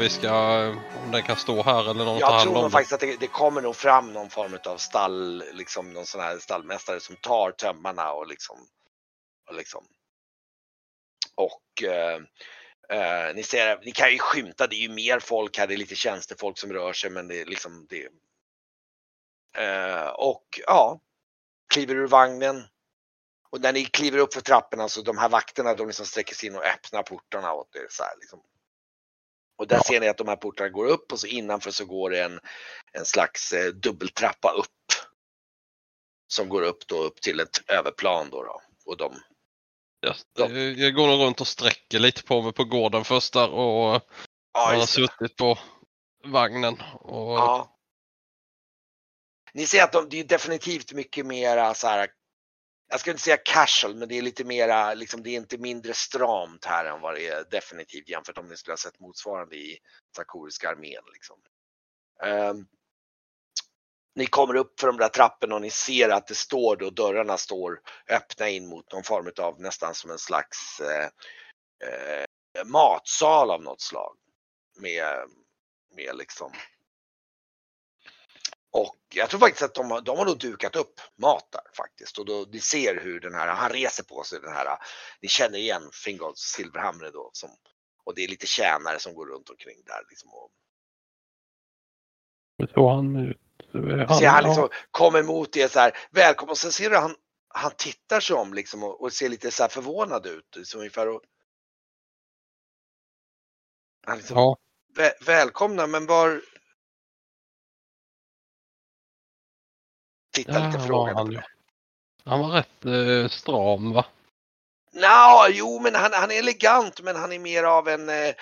vi ska, om den kan stå här eller något Jag tror nog faktiskt att det, det kommer nog fram någon form av stall, liksom någon sån här stallmästare som tar tömmarna och liksom. Och, liksom. och eh, eh, ni ser, ni kan ju skymta, det är ju mer folk här, det är lite tjänstefolk som rör sig men det är liksom det. Eh, och ja, kliver ur vagnen. Och när ni kliver upp för trapporna så de här vakterna de liksom sträcker sig in och öppnar portarna åt er. Så här, liksom. Och där Ja. ser ni att de här portarna går upp och så innanför så går det en, en slags eh, dubbeltrappa upp. Som går upp då upp till ett överplan då. då. Och de, Jag, Ja. jag går nog runt och sträcker lite på mig på gården först där och ja, har suttit på vagnen. Och, ja. Ni ser att de, det är definitivt mycket mera så här. Jag ska inte säga casual men det är lite mera, liksom, det är inte mindre stramt här än vad det är definitivt jämfört om ni skulle ha sett motsvarande i Sakoriska armén. Liksom. Um, ni kommer upp för de där trapporna och ni ser att det står då, dörrarna står öppna in mot någon form av nästan som en slags eh, eh, matsal av något slag. Med, med liksom och jag tror faktiskt att de, har- de har nog dukat upp mat där faktiskt. Och då, ni ser hur den här, han reser på sig den här, ni känner igen Fingolds silverhamre då. Som, och det är lite tjänare som går runt omkring där. Liksom, och, Hur såg han ut? Han, ser han liksom kommer mot er så här, välkommen. Och sen ser du han, han tittar sig om liksom och, och ser lite så här förvånad ut. Som ungefär och, han liksom, ja, Vä välkomna men var... Titta där lite frågande han på det. Han var rätt eh, stram va? Nå, jo men han, han är elegant men han är mer av en, eh,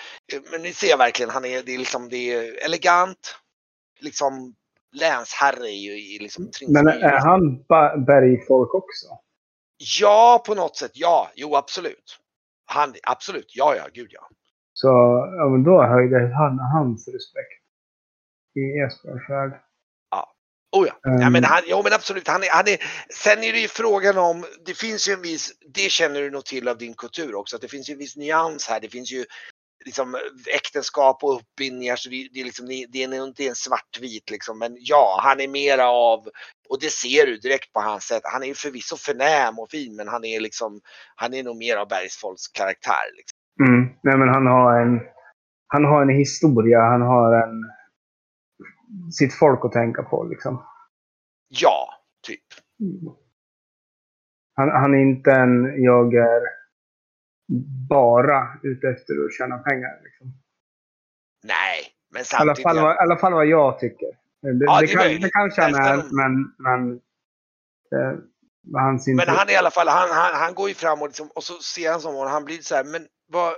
men ni ser verkligen han är, det är liksom, det är elegant, liksom länsherre i, i liksom Men är han bergfolk också? Ja, på något sätt, ja, jo absolut. Han, absolut, ja, ja, gud ja. Så ja, men då höjde han hans respekt i Esbjörns värld. Oh ja. ja Mm. men han, jo men absolut. Han är, han är, sen är det ju frågan om, det finns ju en viss, det känner du nog till av din kultur också, att det finns ju en viss nyans här. Det finns ju liksom äktenskap och uppbindningar så det, det är liksom, det är nog inte en svartvit liksom. Men ja, han är mera av, och det ser du direkt på hans sätt. Han är ju förvisso förnäm och fin men han är liksom, han är nog mer av bergsfolks karaktär. Liksom. Mm. Nej, men han har en han har en historia, han har en sitt folk att tänka på liksom. Ja, typ. Han, han är inte en jag är bara ute efter att tjäna pengar. Liksom. Nej, men I, alla samtidigt. fall, vad- I alla fall vad jag tycker. Det, Ja, det, det kan, det kanske han är, men, men eh, hans Men han är i alla fall, han, han, han går ju fram och, liksom, och så ser han som honom, han blir så här, men vad,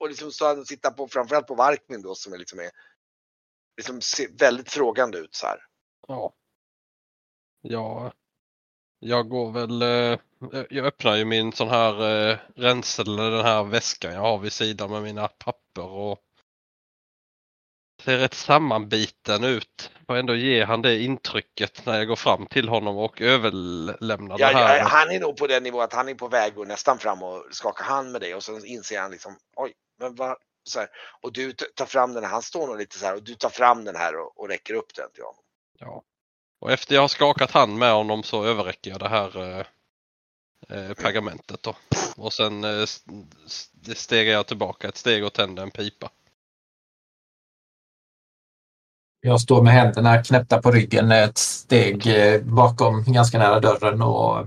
och liksom står han tittar på, framförallt på Varkmin då som är liksom är, liksom ser väldigt frågande ut så här. Ja. Ja. Jag går väl, eh, jag öppnar ju min sån här eh, ränsel, den här väskan jag har vid sidan med mina papper och ser rätt sammanbiten ut. Får ändå ge han det intrycket när jag går fram till honom och överlämnar Ja, det här. ja, han är nog på den nivån att han är på väg att nästan fram och skaka hand med dig och sen inser han liksom, oj, men vad, här, och du tar fram den här, han står nog lite så här och du tar fram den här och, och räcker upp den till honom. Ja. Och efter jag har skakat hand med honom så överräcker jag det här eh, eh, pergamentet då. Och sen eh, stegar jag tillbaka ett steg och tänder en pipa. Jag står med händerna knäppta på ryggen ett steg eh, bakom, ganska nära dörren och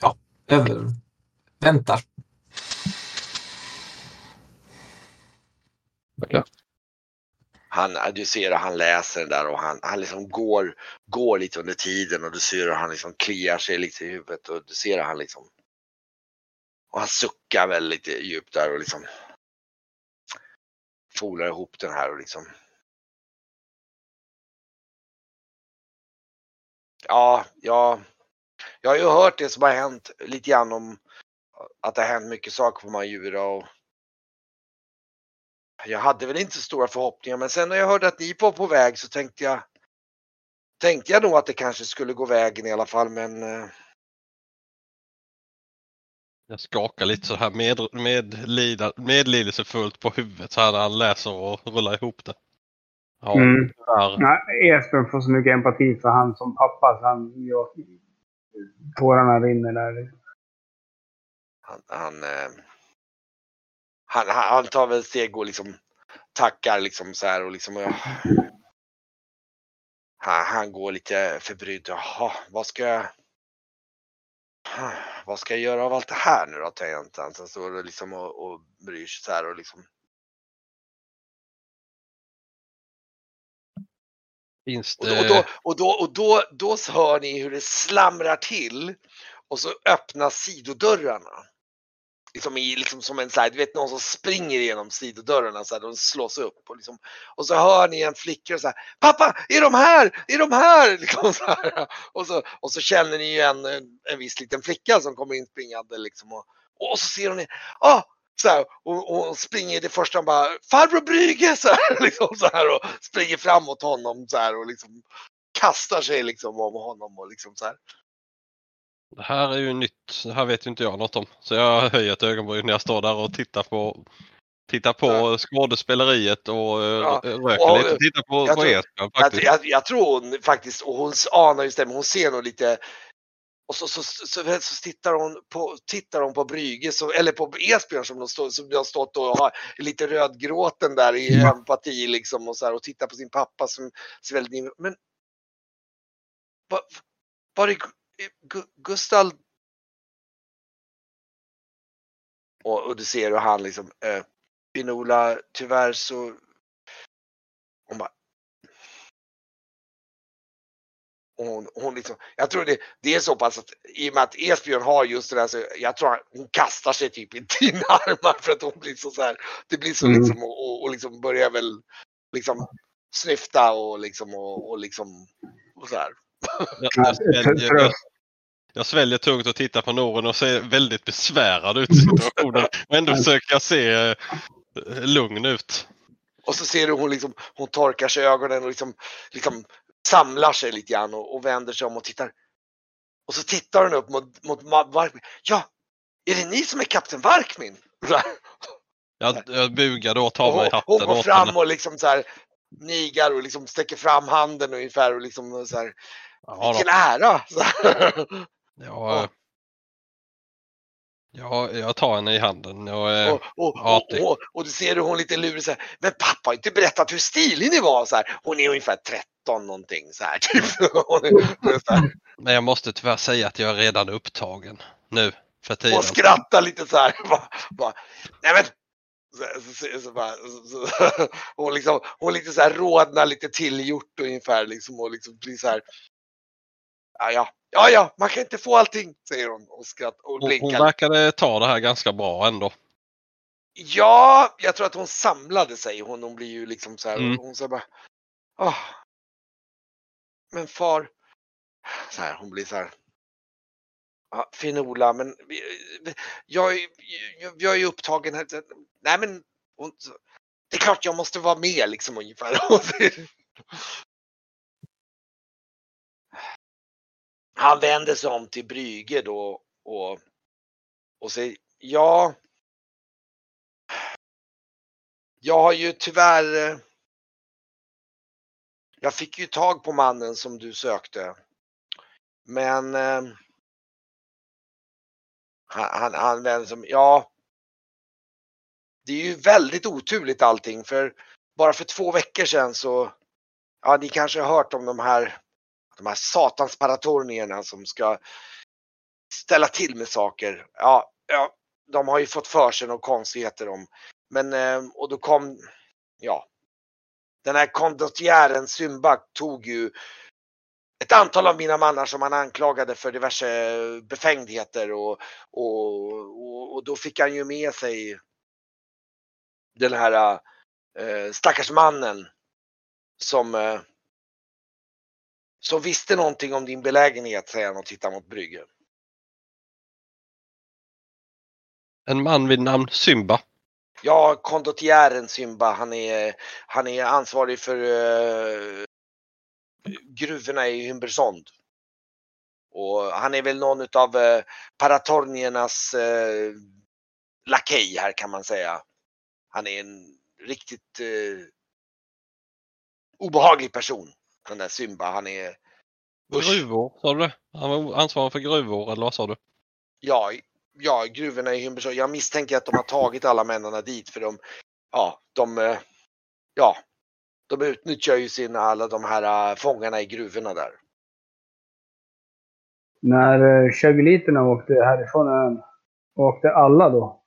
ja, över, väntar. Han, du ser att han läser den där och han, han liksom går, går lite under tiden och du ser att han liksom kliar sig lite i huvudet och du ser att han liksom och han suckar väldigt djupt där och liksom folar ihop den här och liksom. Ja, ja, jag har ju hört det som har hänt lite grann om att det har hänt mycket saker på Majura och jag hade väl inte så stora förhoppningar men sen när jag hörde att ni var på väg så tänkte jag tänkte jag nog att det kanske skulle gå vägen i alla fall men eh, Jag skakar lite så här med, medlida, medlidelsefullt på huvudet så här när han läser och rullar ihop det. Ja, Mm. Nej, Esbjörn får så mycket empati för han som pappa så han... Ja, tårarna rinner där. Han, han, eh, han, han tar väl steg och liksom tackar liksom så här och liksom. Ja, han, han går lite förbrydd. Jaha, vad ska jag? Vad ska jag göra av allt det här nu då? Tänker han. Sen står det liksom och, och bryr sig så här och liksom. Finns Och det... då, och då, och då, och då, då så hör ni hur det slamrar till och så öppnas sidodörrarna. Liksom, i, liksom som en så här, du vet någon som springer genom sidodörrarna så här, de slås upp. Och, liksom, och så hör ni en flicka och så här, pappa är de här? Är de här? Liksom så här. Och, så, och så känner ni ju en, en, en viss liten flicka som kommer inspringande liksom. Och, och så ser hon, er, ah, så här, och, och springer det första och bara farbror Brygge så här, liksom så här och springer fram mot honom så här och liksom kastar sig liksom om honom och liksom så här. Det här är ju nytt. Det här vet ju inte jag något om. Så jag höjer ett ögonbryn när jag står där och tittar på Tittar på Ja. skådespeleriet och eh, Ja. röker lite. och Tittar på, jag på tror- Jag, jag, jag tror hon faktiskt, och hon anar just det, men hon ser nog lite och så, så, så, så, så tittar, hon på, tittar hon på Brygge, så, eller på Esbjörn som de, stå, som de har stått och har lite rödgråten där i Ja. empati liksom och, så här, och tittar på sin pappa som ser väldigt in- Men var, var Gu- Gustav? Och, och du ser hur han liksom, eh, Pinola, tyvärr så hon bara, hon, hon liksom, jag tror det, det är så pass att i och med att Esbjörn har just det där så jag tror att hon kastar sig typ i dina armar för att hon blir så, så här, det blir så Mm. liksom och, och, och liksom börjar väl liksom snyfta och liksom och, och liksom och så här. Jag, Ja, jag, sväljer, jag, tröst. jag sväljer tungt och tittar på Noren och ser väldigt besvärad ut i situationen. Och ändå försöker jag se eh, lugn ut. Och så ser du hon liksom, hon torkar sig ögonen och liksom, liksom samlar sig lite grann och, och vänder sig om och tittar. Och så tittar hon upp mot, mot Varkmin. Ja, är det ni som är kapten Varkmin? Jag, jag bugar då och tar mig hon, hatten hon går fram henne. och liksom så här nigar och liksom sträcker fram handen ungefär och liksom så här. Ja, Vilken då. ära! Jag, eh, ja, jag tar henne i handen. Jag, eh, Och, och, och, artig. och, och du ser hur hon lite lurig så här. Men pappa har inte berättat hur stilig ni var så här. Hon är ungefär 13 någonting så här. Typ. Men jag måste tyvärr säga att jag är redan upptagen nu för tiden. och skrattar lite så här. Bara, bara, Nej men! Så, så, bara, så, hon, liksom, hon lite så här rodnar lite tillgjort ungefär liksom och liksom blir så här. Ja, ja, ja, ja, man kan inte få allting, säger hon och skrattar och Hon, hon blinkar. verkade ta det här ganska bra ändå. Ja, jag tror att hon samlade sig. Hon, hon blir ju liksom så här. Mm. Hon säger bara. Åh. Men far. Så här, hon blir så här. Ja, Finola, men jag, jag, jag är ju upptagen här. Nej, men hon, det är klart jag måste vara med liksom ungefär. Han vänder sig om till Brygge då och, och säger ja. Jag har ju tyvärr. Eh, jag fick ju tag på mannen som du sökte. Men. Eh, han, han, han vänder sig om, ja. Det är ju väldigt oturligt allting för bara för två veckor sedan så. Ja, ni kanske har hört om de här. De här satans paratornierna som ska ställa till med saker. Ja, ja, de har ju fått för sig några konstigheter om. Men, eh, och då kom, ja. Den här kondottiären Symbak tog ju ett antal av mina mannar som han anklagade för diverse befängdheter och, och, och, och då fick han ju med sig den här eh, stackars mannen som eh, som visste någonting om din belägenhet, säger han och tittar mot bryggen. En man vid namn Symba. Ja, kondottiären Symba, han är, han är ansvarig för uh, gruvorna i Humbersond. Och han är väl någon utav eh, paratorniernas eh, lakej här kan man säga. Han är en riktigt eh, obehaglig person. Den där Symba. Han är... Usch. Gruvor, sa du det? Han var ansvarig för gruvor eller vad sa du? Ja, ja, gruvorna i Hymbersö. Jag misstänker att de har tagit alla männen dit för de, ja, de, eh, ja, de utnyttjar ju sina, alla de här äh, fångarna i gruvorna där. När eh, chagoliterna åkte härifrån ön, åkte alla då?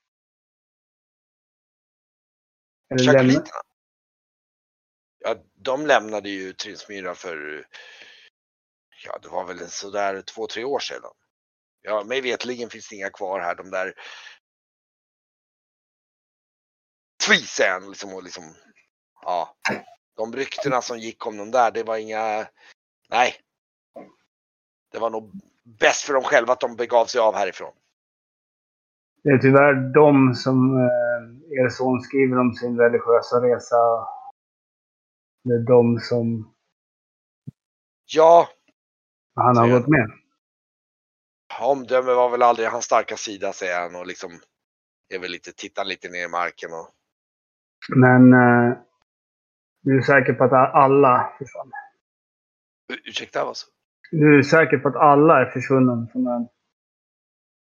Eller? Ja, de lämnade ju Trinsmyra för, ja, det var väl sådär två, tre år sedan. Ja, mig vetligen finns det inga kvar här. De där tvisen liksom och liksom, ja, de ryktena som gick om dem där, det var inga, nej. Det var nog bäst för dem själva att de begav sig av härifrån. Det är tyvärr de som eh, er son skriver om sin religiösa resa. Det är de som Ja, han har gått med. omdöme var väl aldrig hans starka sida säger han och liksom är väl lite, tittar lite ner i marken och Men eh, du är säker på att alla försvann? U- ursäkta vad så? Du är säker på att alla är försvunna från ön?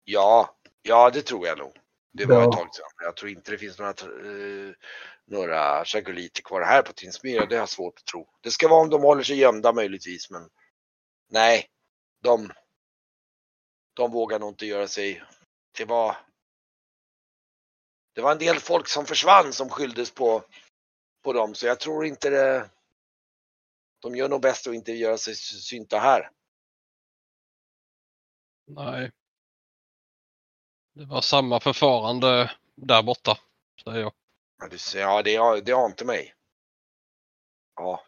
Ja, ja det tror jag nog. Det var Ja. ett tag sedan. Jag tror inte det finns några, uh, några chagoliter kvar här på Tinsmyra. Det har jag svårt att tro. Det ska vara om de håller sig gömda möjligtvis men nej, de, de vågar nog inte göra sig. Det var det var en del folk som försvann som skylldes på, på dem så jag tror inte det. De gör nog bäst att inte göra sig synta här. Nej. Det var samma förfarande där borta, säger jag. Ja, du ser, ja det, det ante mig. Ja,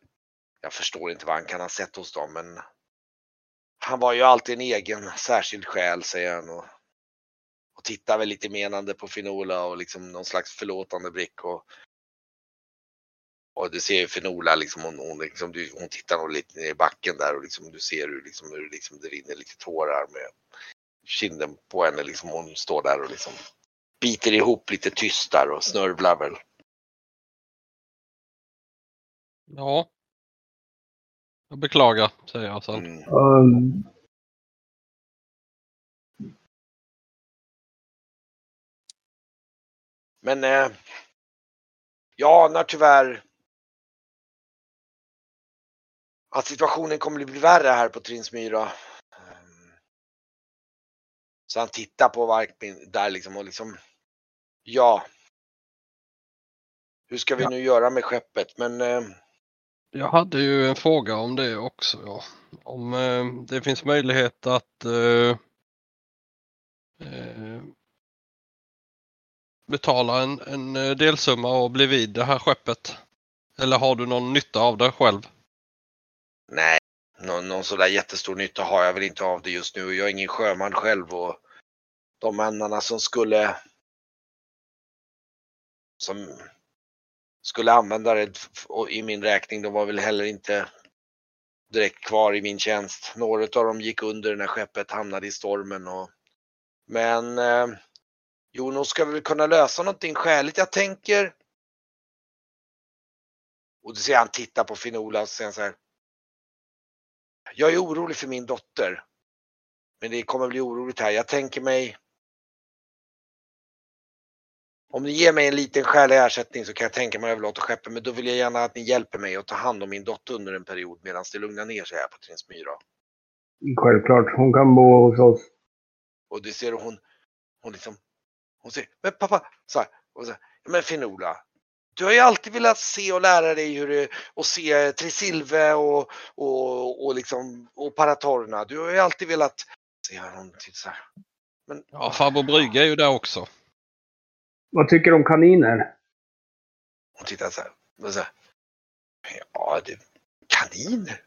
jag förstår inte vad han kan ha sett hos dem, men han var ju alltid en egen särskild själ, säger han. Och, och tittar väl lite menande på Finola och liksom någon slags förlåtande blick. Och, och du ser ju Finola, liksom, hon, hon, liksom, du, hon tittar nog lite ner i backen där och liksom, du ser hur, liksom, hur liksom, det rinner lite tårar med kinden på henne. Liksom, hon står där och liksom biter ihop lite tyst där och snörvlar väl. Ja. Jag beklagar, säger jag sen. Mm. Um, Men eh, jag anar tyvärr att situationen kommer att bli värre här på Trinsmyra. Så han tittar på Varkmin där liksom och liksom, ja. Hur ska vi Ja. nu göra med skeppet? Men eh, Jag hade ju en fråga om det också. Ja. Om eh, det finns möjlighet att eh, eh, betala en, en eh, delsumma och bli vid det här skeppet. Eller har du någon nytta av det själv? nej, någon, någon sådär jättestor nytta har jag väl inte av det just nu. Jag är ingen sjöman själv och de männarna som skulle som skulle använda det i min räkning, de var väl heller inte direkt kvar i min tjänst. Några av dem gick under när skeppet hamnade i stormen och men eh, jo, nog ska vi väl kunna lösa någonting skäligt. Jag tänker och du ser han titta på Finola och så säger han så här. Jag är orolig för min dotter. Men det kommer bli oroligt här. Jag tänker mig. Om ni ger mig en liten skälig ersättning så kan jag tänka mig att överlåta skeppet. Men då vill jag gärna att ni hjälper mig att ta hand om min dotter under en period medan det lugnar ner sig här på Trinsmyra. självklart. Hon kan bo hos oss. Och det ser hon. Hon liksom. Hon säger, men pappa, så här, och så här, men Finola. Du har ju alltid velat se och lära dig hur det, och se Trisilve och, och, och liksom, och Paratorna. Du har ju alltid velat se hon tittar så här. Men, Ja, farbror Brygge är ju där också. Vad tycker du om kaniner? Hon tittar så här. Och så här ja, det, kaniner.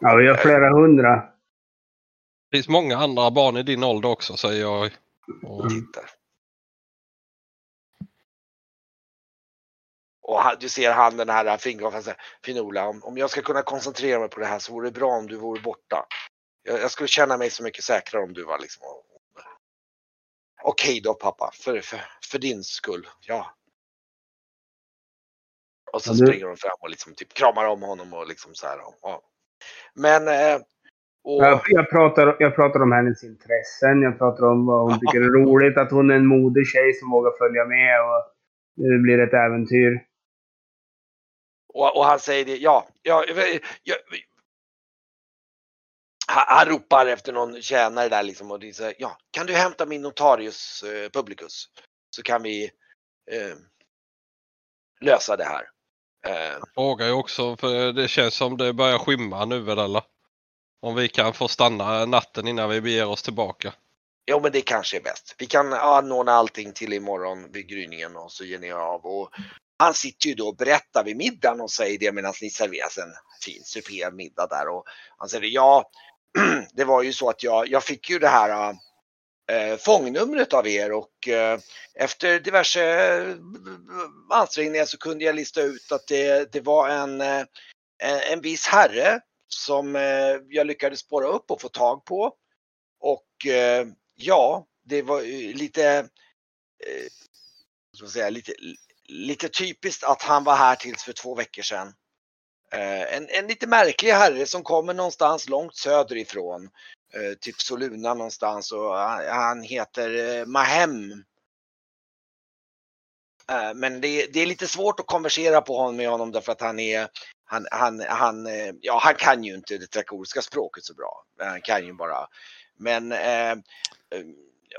Ja, vi har flera hundra. Det finns många andra barn i din ålder också, säger jag. Och, Tittar. Och du ser han den här fingret, han säger, Finola, om, om jag ska kunna koncentrera mig på det här så vore det bra om du vore borta. Jag, jag skulle känna mig så mycket säkrare om du var liksom Okej då pappa, för, för, för din skull. Ja. Och så du- springer de fram och liksom typ kramar om honom och liksom så här. Ja. Men eh, och, Jag, jag, pratar, jag pratar om hennes intressen. Jag pratar om vad hon tycker är roligt. Att hon är en modig tjej som vågar följa med. Och det blir ett äventyr. och, och han säger det, ja, ja, jag, jag, han, han ropar efter någon tjänare där liksom och det säger, ja, kan du hämta min notarius eh, publicus? Så kan vi eh, lösa det här. Eh, Frågar ju också för det känns som det börjar skymma nu väl eller? Om vi kan få stanna natten innan vi beger oss tillbaka. Jo men det kanske är bäst. Vi kan anordna allting till imorgon vid gryningen och så ger ni av. Och han sitter ju då och berättar vid middagen och säger det medan ni serveras en fin superb middag där. Och han säger ja, det var ju så att jag, jag fick ju det här äh, äh fångnumret av er och äh, efter diverse äh, ansträngningar så kunde jag lista ut att det, det var en, äh, en viss herre som äh, jag lyckades spåra upp och få tag på. Och eh, ja, det var lite, eh, ska säga, lite, lite typiskt att han var här tills för två veckor sedan. Eh, en, en lite märklig herre som kommer någonstans långt söderifrån. Eh, typ Soluna någonstans och han, han heter eh, Mahem. Eh, men det, det är lite svårt att konversera på honom med honom därför att han är han, han, han, eh, ja, han kan ju inte det trakoriska språket så bra. Han kan ju bara men eh,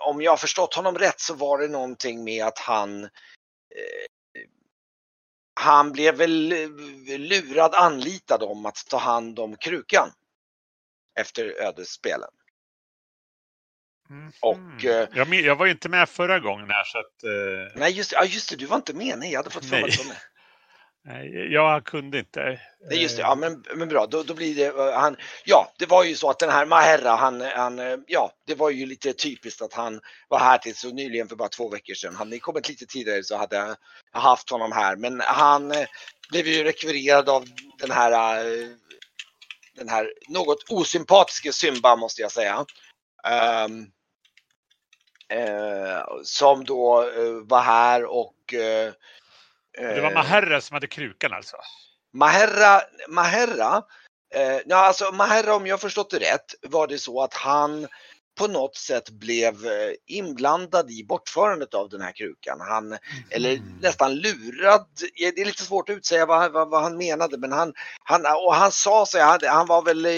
om jag har förstått honom rätt så var det någonting med att han han blev väl eh, lurad anlitad om att ta hand om krukan. Efter ödesspelen. Och, eh, jag, jag var ju inte med förra gången här så att... Eh, Nej just, ja, just det, du var inte med. Nej, jag hade fått för mig att du var med. Nej, jag kunde inte. Nej, just det. Eh, Ja, men, men bra. Då, då blir det eh, han. Ja, det var ju så att den här Maherra, han, han, eh, ja, det var ju lite typiskt att han var här till så nyligen för bara två veckor sedan. Hade ni kommit lite tidigare så hade jag haft honom här, men han blev ju rekvirerad av den här, den här något osympatiska Symba måste jag säga. Ehm, eh, som då eh, var här och eh, Det var eh, Maherra som hade krukan alltså? Maherra, Maherra, eh, ja, alltså Maherra om jag förstått det rätt var det så att han på något sätt blev eh, inblandad i bortförandet av den här krukan. Han, eller Mm. nästan lurad. Det är lite svårt att utsäga vad, vad, vad han menade men han, han, och han sa sig, han, han var väl eh,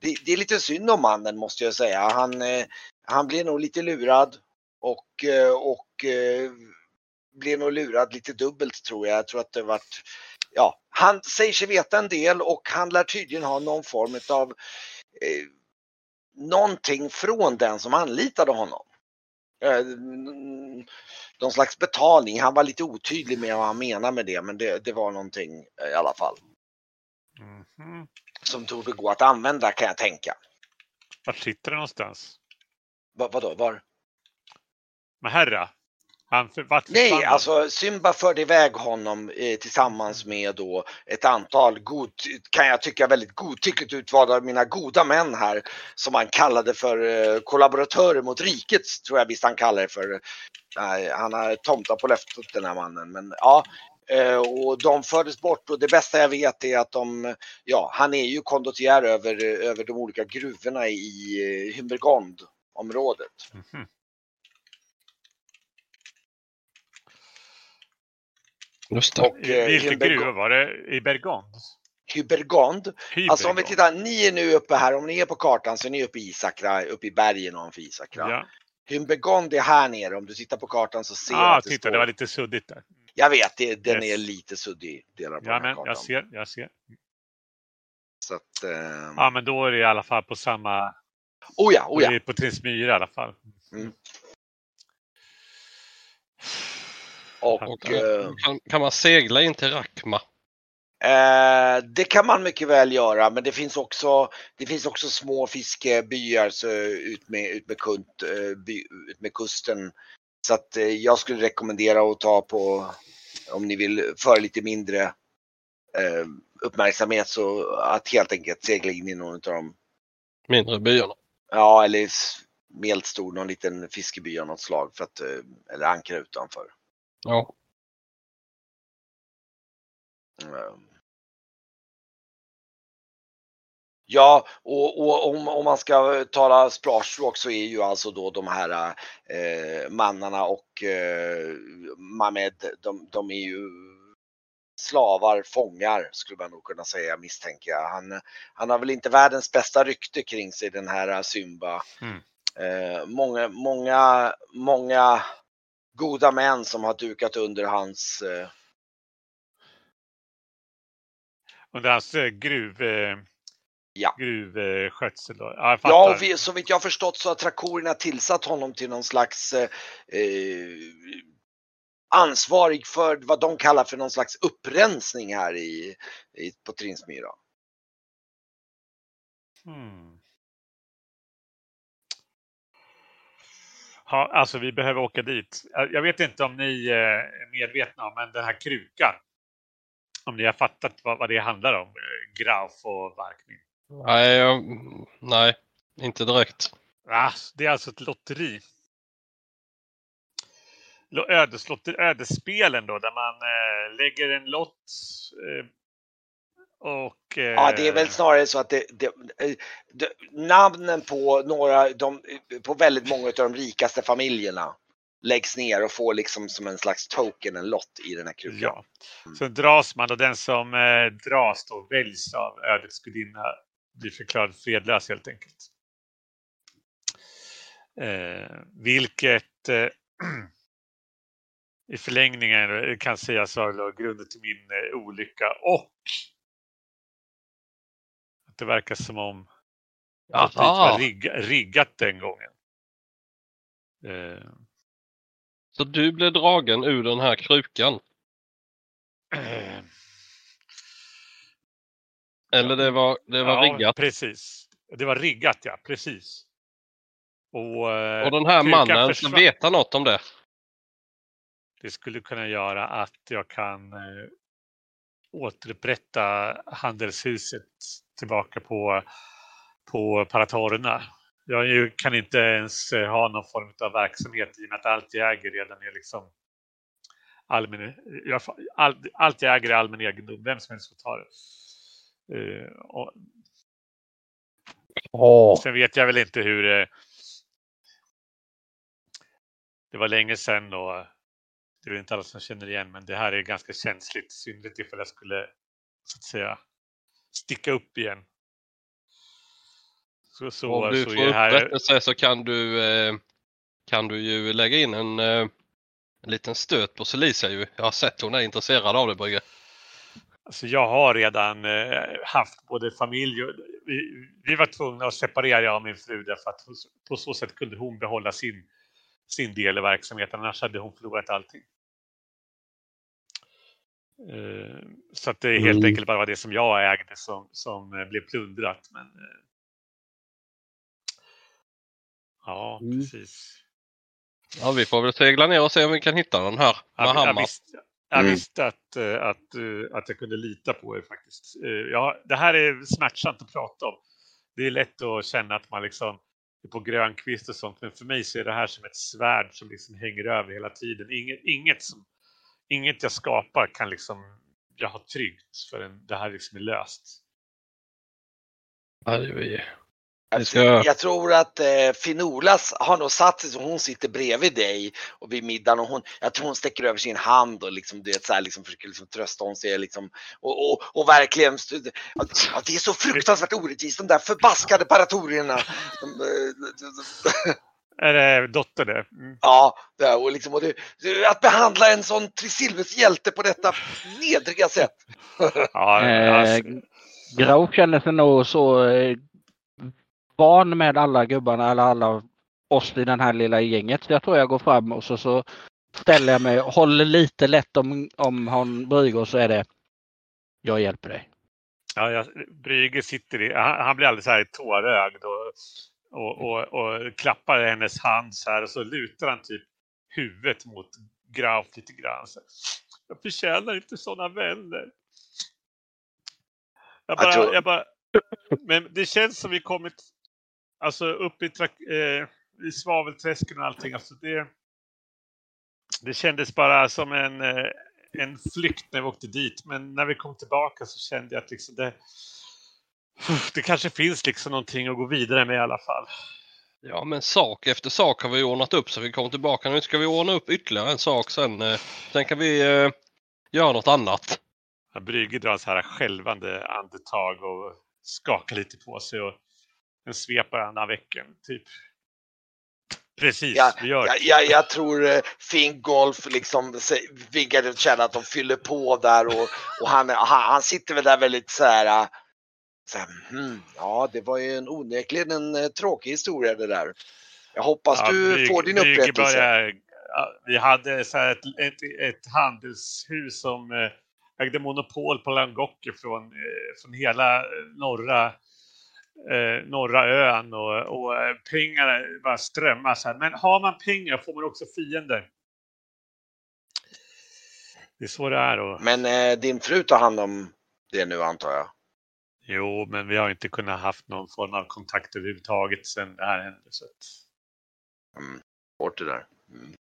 det, det är lite synd om mannen måste jag säga. Han, han blev nog lite lurad och, och blev nog lurad lite dubbelt tror jag. Jag tror att det vart, ja, han säger sig veta en del och han lär tydligen ha någon form av eh, någonting från den som anlitade honom. Eh, någon slags betalning. Han var lite otydlig med vad han menar med det men det, det var någonting eh, i alla fall Mhm. som torde gå att använda kan jag tänka. Var sitter det någonstans? Va, vadå, var? Maherra? Han för, vart Nej, alltså Symba förde iväg honom eh, tillsammans med då ett antal, god, kan jag tycka, väldigt godtyckligt utvalda mina goda män här som han kallade för eh, kollaboratörer mot riket, tror jag visst han kallar det för. Nej, han har tomtar på löftet den här mannen, men ja. Eh, och de fördes bort och det bästa jag vet är att de, ja, han är ju kondottiär över, över de olika gruvorna i eh, Humbergond-området. Mhm. Just det. Och, eh, Vilken gruva var det? I Bergond? Hybergond. Alltså om vi Hybergond. tittar, ni är nu uppe här, om ni är på kartan så är ni uppe i Isakra, uppe i bergen ovanför Isakra. Ja, Hybergond är här nere, om du tittar på kartan så ser du ah, att det titta står. det var lite suddigt där. Jag vet, det, den Yes. är lite suddig delar på Ja, den här men kartan. jag ser, jag ser. Så att, eh... Ja, men då är det i alla fall på samma... Oh ja, oh Det ja. är på Trinsmyra i alla fall. Mm. Och, Och, eh, kan, kan man segla in till Rakma? Eh, det kan man mycket väl göra, men det finns också, det finns också små fiskebyar så, ut, med, ut, med kunt, eh, by, ut med kusten. Så att eh, jag skulle rekommendera att ta på, om ni vill, för lite mindre eh, uppmärksamhet så att helt enkelt segla in i någon av de Mindre byarna. Ja, eller medeltstor, någon liten fiskeby av något slag för att, eh, eller ankra utanför. Ja. Mm. Ja, och, och om, om man ska tala splashspråk så är ju alltså då de här eh, mannarna och eh, Mamed, de, de är ju slavar, fångar skulle man nog kunna säga misstänker jag. Han, han har väl inte världens bästa rykte kring sig den här Symba. Mm. Eh, många, många, många goda män som har dukat under hans eh, Under hans eh, gruv, eh, Ja. gruvskötsel. då. Ja. Ja, och vi, så vitt jag förstått så har trakorerna tillsatt honom till någon slags eh, eh, ansvarig för vad de kallar för någon slags upprensning här i, i, på Trinsmyra. Hmm. Ja, alltså vi behöver åka dit. Jag vet inte om ni eh, är medvetna om, men den här krukan. Om ni har fattat vad, vad det handlar om. eh, Grauf och Varkning. Nej, jag, nej, inte direkt. Det är alltså ett lotteri. Lo- Ödeslotter, ödesspelen då, där man eh, lägger en lott. Eh, och... Eh, Ja, det är väl snarare så att det, det, eh, det, namnen på några, de, på väldigt många av de rikaste familjerna läggs ner och får liksom som en slags token, en lott i den här krukan. Ja. Så dras man och den som eh, dras då väljs av ödets gudinna blir förklarad fredlös helt enkelt. Eh, vilket eh, i förlängningen kan sägas vara grunden till min eh, olycka och det verkar som om att det var rigga, riggat den gången. Eh, Så du blev dragen ur den här krukan? eh, Eller det var, det var ja, riggat? Precis. Det var riggat, ja. Precis. Och, eh, Och den här mannen försvann. veta något om det? Det skulle kunna göra att jag kan eh, återupprätta handelshuset tillbaka på, på Paratorerna. Jag kan inte ens eh, ha någon form av verksamhet i och med att allt jag äger redan är liksom allmän, jag, får- all, allt jag äger är allmän egendom. Vem som helst får ta det. Eh, och Åh, Sen vet jag väl inte hur... eh, Det var länge sedan och det är inte alla som känner igen men det här är ganska känsligt. Synnerligt ifall jag skulle så att säga sticka upp igen. Så, så, Om du så får här... upprättelse så kan du, eh, kan du ju lägga in en, eh, en liten stöt på Celicia ju. Jag har sett hon är intresserad av det Brygge. Alltså jag har redan eh, haft både familj och... Vi, vi var tvungna att separera jag och min fru därför att på så sätt kunde hon behålla sin, sin del i verksamheten. Annars hade hon förlorat allting. Eh, så att det är helt Mm. enkelt bara det som jag ägde som, som eh, blev plundrat. Men, eh, ja, Mm. precis. Ja, vi får väl segla ner och se om vi kan hitta den här Jag, jag, visste, jag Mm. visste att, att, att jag kunde lita på er faktiskt. Ja, det här är smärtsamt att prata om. Det är lätt att känna att man liksom är på grönkvist och sånt. Men för mig så är det här som ett svärd som liksom hänger över hela tiden. Inget, inget, som, inget jag skapar kan liksom jag ha tryggt förrän det här liksom är löst. Ja, det är vi- Jag, tror att eh, Finolas har nog satt sig så hon sitter bredvid dig och vid middagen och hon, jag tror hon sträcker över sin hand och liksom, du vet, så här, liksom, försöker liksom, trösta om sig liksom, och, och, och verkligen, det är så fruktansvärt orättvist, de där förbaskade paratorierna. De, eh, Är det dotter det? Mm. ja, det är- och, liksom, och det, att behandla en sån Trisilves hjälte på detta nedriga sätt. Ja, Eh, alltså, Graf känner sig nog så eh, van med alla gubbarna eller alla oss i den här lilla gänget. Så jag tror jag går fram och så, så ställer jag mig och håller lite lätt om, om hon Brygger så är det jag hjälper dig. Ja, jag, Brygge sitter i, han, han blir alldeles så här tårögd och, och, och, och klappar hennes hand så här och så lutar han typ huvudet mot Graf lite grann. Så. Jag förtjänar inte sådana vänner. Jag bara, Jag jag bara, men det känns som vi kommit alltså uppe i, eh, i svavelträsken och allting. Alltså det, det kändes bara som en, eh, en flykt när vi åkte dit. Men när vi kom tillbaka så kände jag att liksom det, det kanske finns liksom någonting att gå vidare med i alla fall. Ja men sak efter sak har vi ordnat upp så vi kommer tillbaka. Nu ska vi ordna upp ytterligare en sak sen. eh, Sen kan vi eh, göra något annat. Ja, Brygge drar så här skälvande andetag och skakar lite på sig och en svep varannan veckan. Typ. Precis, Ja, vi gör Jag, jag, jag tror eh, Finn Golf liksom och känner att de fyller på där och, och han, han, han sitter väl där väldigt så här. Så här hmm, ja, det var ju en onekligen en eh, tråkig historia det där. Jag hoppas Ja, du får din upprättelse. ja, vi hade så ett, ett, ett handelshus som eh, ägde monopol på langocker från, eh, från hela norra, eh, norra ön och, och pengar bara strömmar. Så här. Men har man pengar får man också fiender. Det är så det är. Och, Men eh, din fru tar hand om det nu antar jag. Jo, men vi har inte kunnat haft någon form av kontakt överhuvudtaget sedan det här hände. Så att, Mm, bort det där. Mm.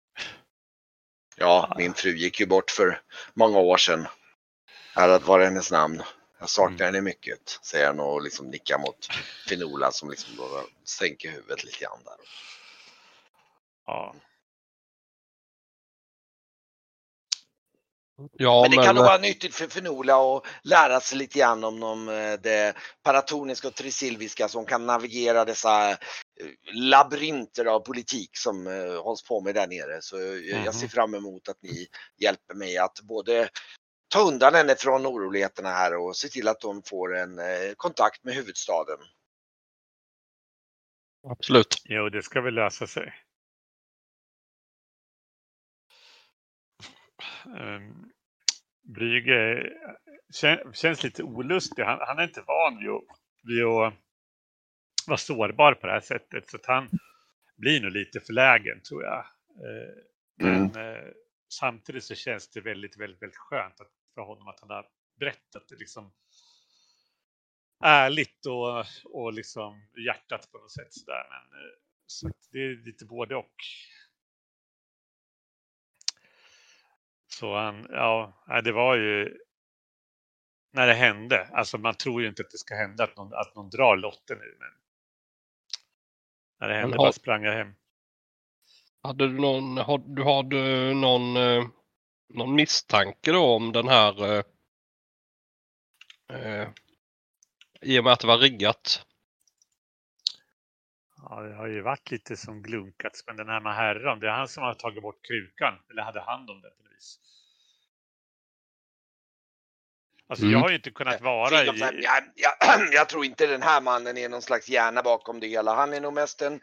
Ja, min fru gick ju bort för många år sedan. Ärat var hennes namn. Jag saknar Mm. henne mycket, säger han och liksom nickar mot Finola som liksom sänker huvudet lite grann där. ja. Ja men det kan nog eh, vara nyttigt för Finola att lära sig lite grann om, om eh, det paratoniska och trisilviska som kan navigera dessa eh, labyrinter av politik som hålls på med där nere. Så jag, jag ser Mhm. fram emot att ni hjälper mig att både ta undan henne från oroligheterna här och se till att hon får en kontakt med huvudstaden. absolut. Jo, det ska väl lösa sig. Brygge kän, känns lite olustig. Han, han är inte van vid att, vid att vara sårbar på det här sättet. Så han blir nog lite förlägen tror jag. Eh, men eh, samtidigt så känns det väldigt, väldigt, väldigt skönt att, för honom att han har berättat det liksom ärligt och, och liksom hjärtat på något sätt. Sådär. Men, eh, så det är lite både och. Så han, ja, det var ju när det hände. Alltså man tror ju inte att det ska hända att någon, att någon drar lotten nu. Men när det hände har- bara sprang jag hem. Hade du någon, har, du har du någon, eh, någon misstanke då om den här eh, eh, i och med att det var riggat? Ja, det har ju varit lite som glunkats. Men den här med herran, det är han som har tagit bort krukan. Eller hade hand om den på vis. Alltså Mm. jag har ju inte kunnat vara Finn, i... jag, jag, jag tror inte den här mannen är någon slags hjärna bakom det hela. Han är nog mest en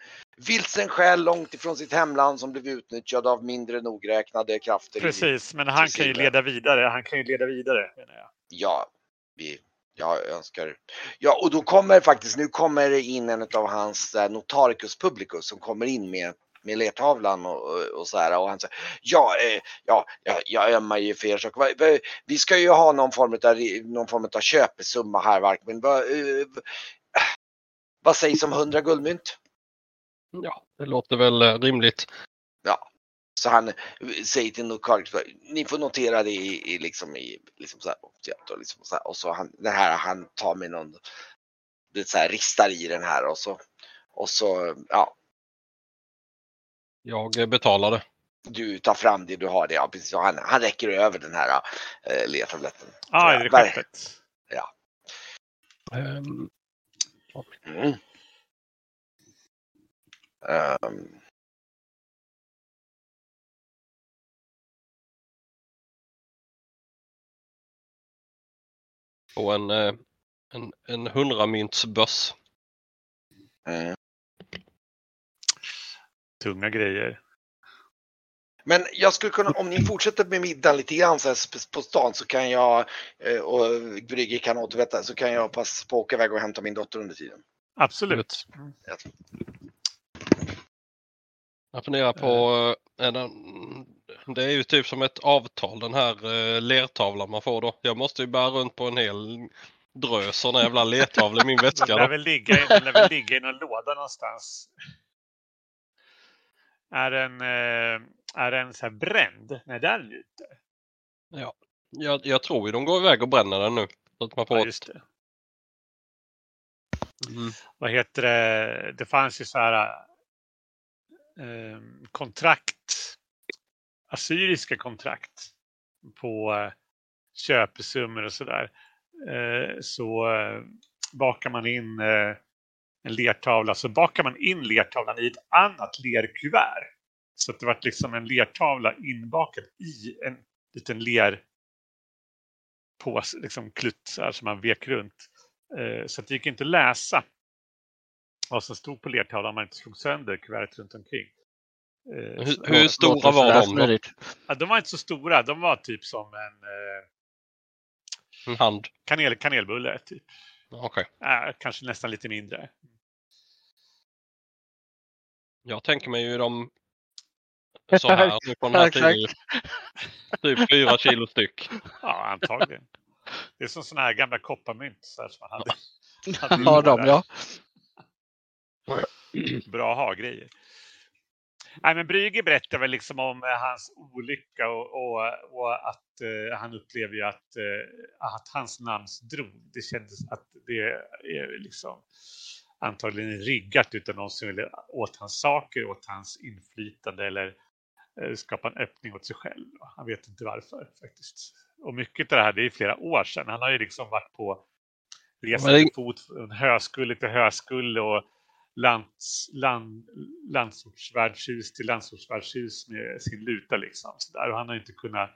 vilsen själ långt ifrån sitt hemland som blev utnyttjad av mindre nogräknade krafter. i- Precis, men han kan ju leda vidare. Han kan ju leda vidare menar jag. Ja, vi, jag önskar. Ja, och då kommer faktiskt, nu kommer det in en av hans eh, notaricus publicus som kommer in med med lertavlan och, och, och så här och han säger ja, eh, ja, jag, jag ömmar ju för er sak. Vi ska ju ha någon form av, någon form av köpesumma här, Varkmin. Va, eh, vad sägs om 100 guldmynt? Ja, det låter väl eh, rimligt. Så han eh, säger till Notaricus, ni får notera det i, i liksom i liksom så här, och liksom så här, och så han, det här, han tar med någon, det så här, ristar i den här och så, och så, ja, Jag eh, betalade. du tar fram det du har det, ja precis, han, han räcker över den här äh, lertabletten. Ah, Ja, är det ver- skeppet? Ehm, Mm. Ehm, på en, eh, en, en hundramyntsbörs. mm. Tunga grejer. Men jag skulle kunna, om ni fortsätter med middagen lite grann så här på stan så kan jag, eh, och Brygge kan återvätta, så kan jag passa på att åka iväg och hämta min dotter under tiden. Absolut. Jag funderar på, är den, det är ju typ som ett avtal den här eh, lertavlan man får då. Jag måste ju bära runt på en hel drös sådana jävla lertavlor i min väska. Den lär väl ligga, i- den lär väl ligga i någon låda någonstans. Är den, eh, är den så här bränd när den är ute? Jag, jag tror ju de går iväg och bränner den nu. Så att man får Ja, just det. mm. Vad heter det? Det fanns ju så här eh, kontrakt, assyriska kontrakt på eh, köpesummor och sådär. Eh, så eh, bakar man in en lertavla så bakar man in lertavlan i ett annat lerkuvert. Så att det var liksom en lertavla inbakad i en liten lerpåse, liksom kluttsar som man vek runt. Så att det gick inte att läsa vad som stod på lertavlan om man inte slog sönder kuvertet runt omkring. Eh, Hur, hur stora var de? Ja, de var inte så stora. De var typ som en eh, En hand? kanel, kanelbulle. Typ. Okej. Äh, kanske nästan lite mindre. Jag tänker mig ju de så här nu på den här tiden. Typ fyra kilo styck. Ja, antagligen. Det är som sådana här gamla kopparmynt så här, som man hade. hade Ja, de ja. Bra ha-grejer. Nej, men Brügge berättar väl liksom om eh, hans olycka och, och, och att eh, han upplever ju att, eh, att hans namnsdrog. Det kändes att det är liksom antagligen riggat utan någon som vill åt hans saker, åt hans inflytande eller eh, skapa en öppning åt sig själv. Han vet inte varför faktiskt. Och mycket av det här, det är flera år sedan. Han har ju liksom varit på resa Men det- till fot från höskulle till höskulle och lands, land, landsortsvärdshus till landsortsvärdshus med sin luta liksom. Så där. Och han har inte kunnat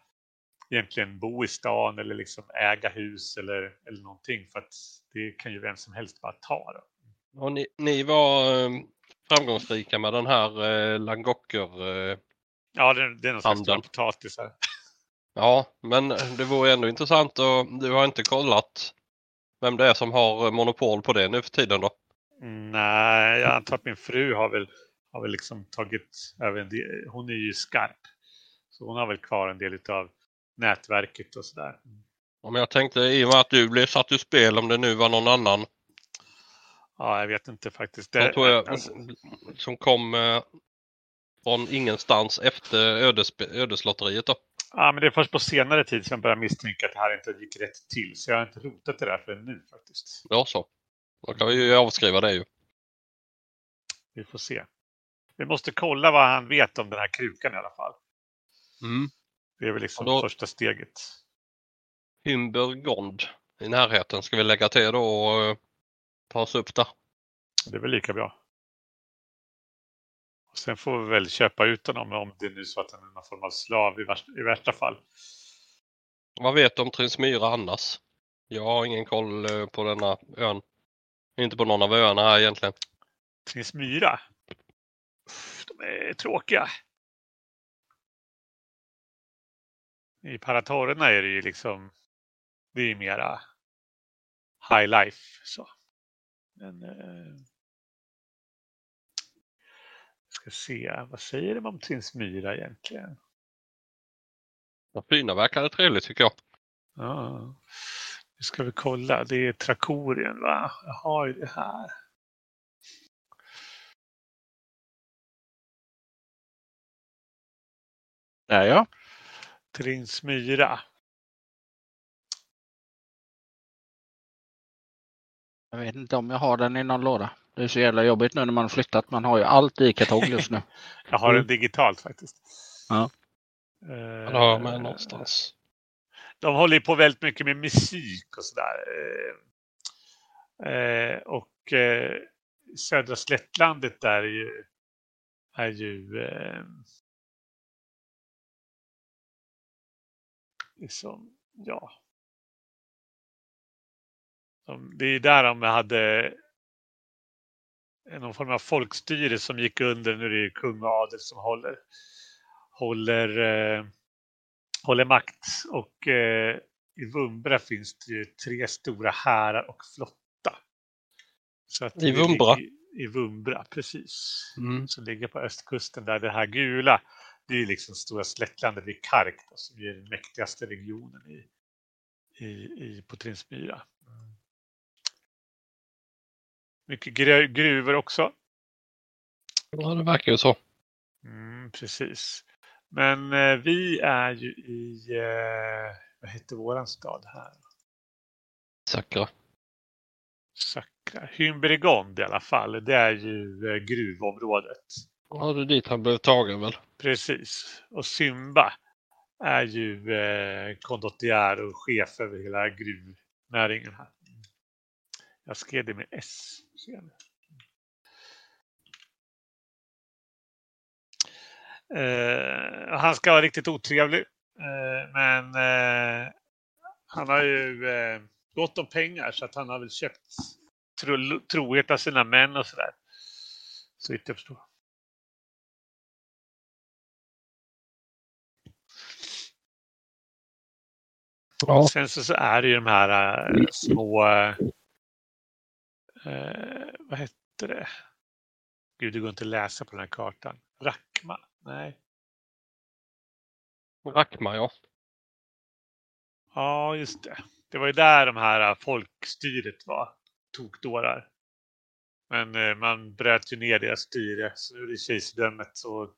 egentligen bo i stan eller liksom äga hus eller, eller någonting för att det kan ju vem som helst bara ta. Då. Och ni, ni var eh, framgångsrika med den här eh, Langocker. Eh, Ja, det, det är någon slags Handeln. stora potatisar. ja, men det vore ändå intressant och du har inte kollat vem det är som har monopol på det nu för tiden då? Nej, jag antar att min fru har väl, har väl liksom tagit över en del. Hon är ju skarp. Så hon har väl kvar en del av nätverket och sådär. Om jag tänkte i och med att du blev satt ur spel om det nu var någon annan Ja, jag vet inte faktiskt. som, Det, tror jag, alltså, som kom eh, från ingenstans efter ödespe- ödeslotteriet då. ja, men det är först på senare tid som jag börjar misstänka att det här inte gick rätt till. Så jag har inte rotat det där förrän nu faktiskt. Ja så. Då kan vi ju avskriva det ju. Vi får se. Vi måste kolla vad han vet om den här krukan i alla fall. Mm. Det är väl liksom då- första steget. Hymber Gond i närheten ska vi lägga till då och eh, ta oss upp där. Det är väl lika bra. Och sen får vi väl köpa ut honom om det är nu så att han är någon form av slav i värsta, i värsta fall. Vad vet du om Trinsmyra annars? Jag har ingen koll eh, på denna ön. Inte på någon av öarna här egentligen. Trinsmyra. Uff, De är tråkiga. I Paratorerna är det ju liksom det är ju mera high life. Så. Men eh, ska se, vad säger de om Trinsmyra egentligen? Fina verkade trevligt tycker jag. Ja. Nu ska vi kolla. Det är Trakorien va? Jag har ju det här. Där ja. Trinsmyra. Jag vet inte om jag har den i någon låda. Det är så jävla jobbigt nu när man har flyttat. Man har ju allt i kartong just nu. Jag har Mm. den digitalt faktiskt. Ja. Eh, Ja, Det har jag med någonstans. De håller ju på väldigt mycket med musik och sådär. Eh, eh, och eh, södra slättlandet där är ju, är ju eh, liksom, ja. De, det är där de hade någon form av folkstyre som gick under. Nu är det ju kung och adel som håller, håller eh, håller makt och eh, i Vumbra finns det ju tre stora härar och flotta. I Vumbra? I, I Vumbra, precis. Mm. Som ligger på östkusten där det här gula, det är liksom stora slättlandet vid Kark då, som är den mäktigaste regionen i, i, i, på Trinsmyra. Mycket gruvor också. Ja, det verkar ju så. Mm, precis. Men eh, vi är ju i, eh, vad heter våran stad här? Säkra. Sakra. Hymberigond i alla fall. Det är ju eh, gruvområdet. Ja, det är dit han blev tagen väl. Precis. Och Symba är ju eh, kondottiär och chef över hela gruvnäringen här. Jag skrev det med S. Ser Eh, han ska vara riktigt otrevlig. Eh, men eh, han har ju eh, gott om pengar så att han har väl köpt tro, trohet av sina män och sådär. Så vitt jag förstår. Ja. Sen så, så är det ju de här äh, små... Äh, vad hette det? Gud, det går inte att läsa på den här kartan. Rackma? Nej. Rackma, ja. Ja, just det. Det var ju där de här äh, folkstyret var. Tokdårar. Men eh, man bröt ju ner deras styre. Så nu är det kejsardömet och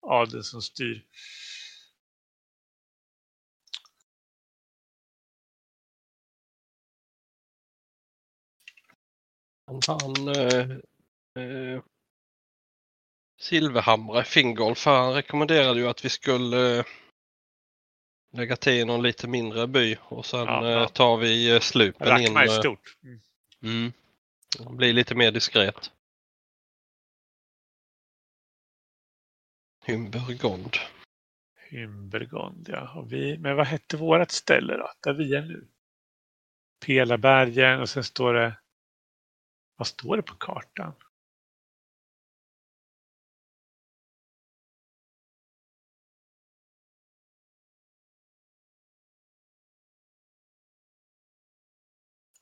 adeln som styr. Han... Eh, eh, Silverhamre, Fingolf, han rekommenderade ju att vi skulle eh, lägga till någon lite mindre by och sen Ja, eh, ja. tar vi eh, slupen in. Rackma är stort. Mm. Mm. Det blir lite mer diskret. Hymbergond. Hymbergond, ja. Och vi, men vad hette vårt ställe då? Där vi är nu? Pelabergen och sen står det... Vad står det på kartan?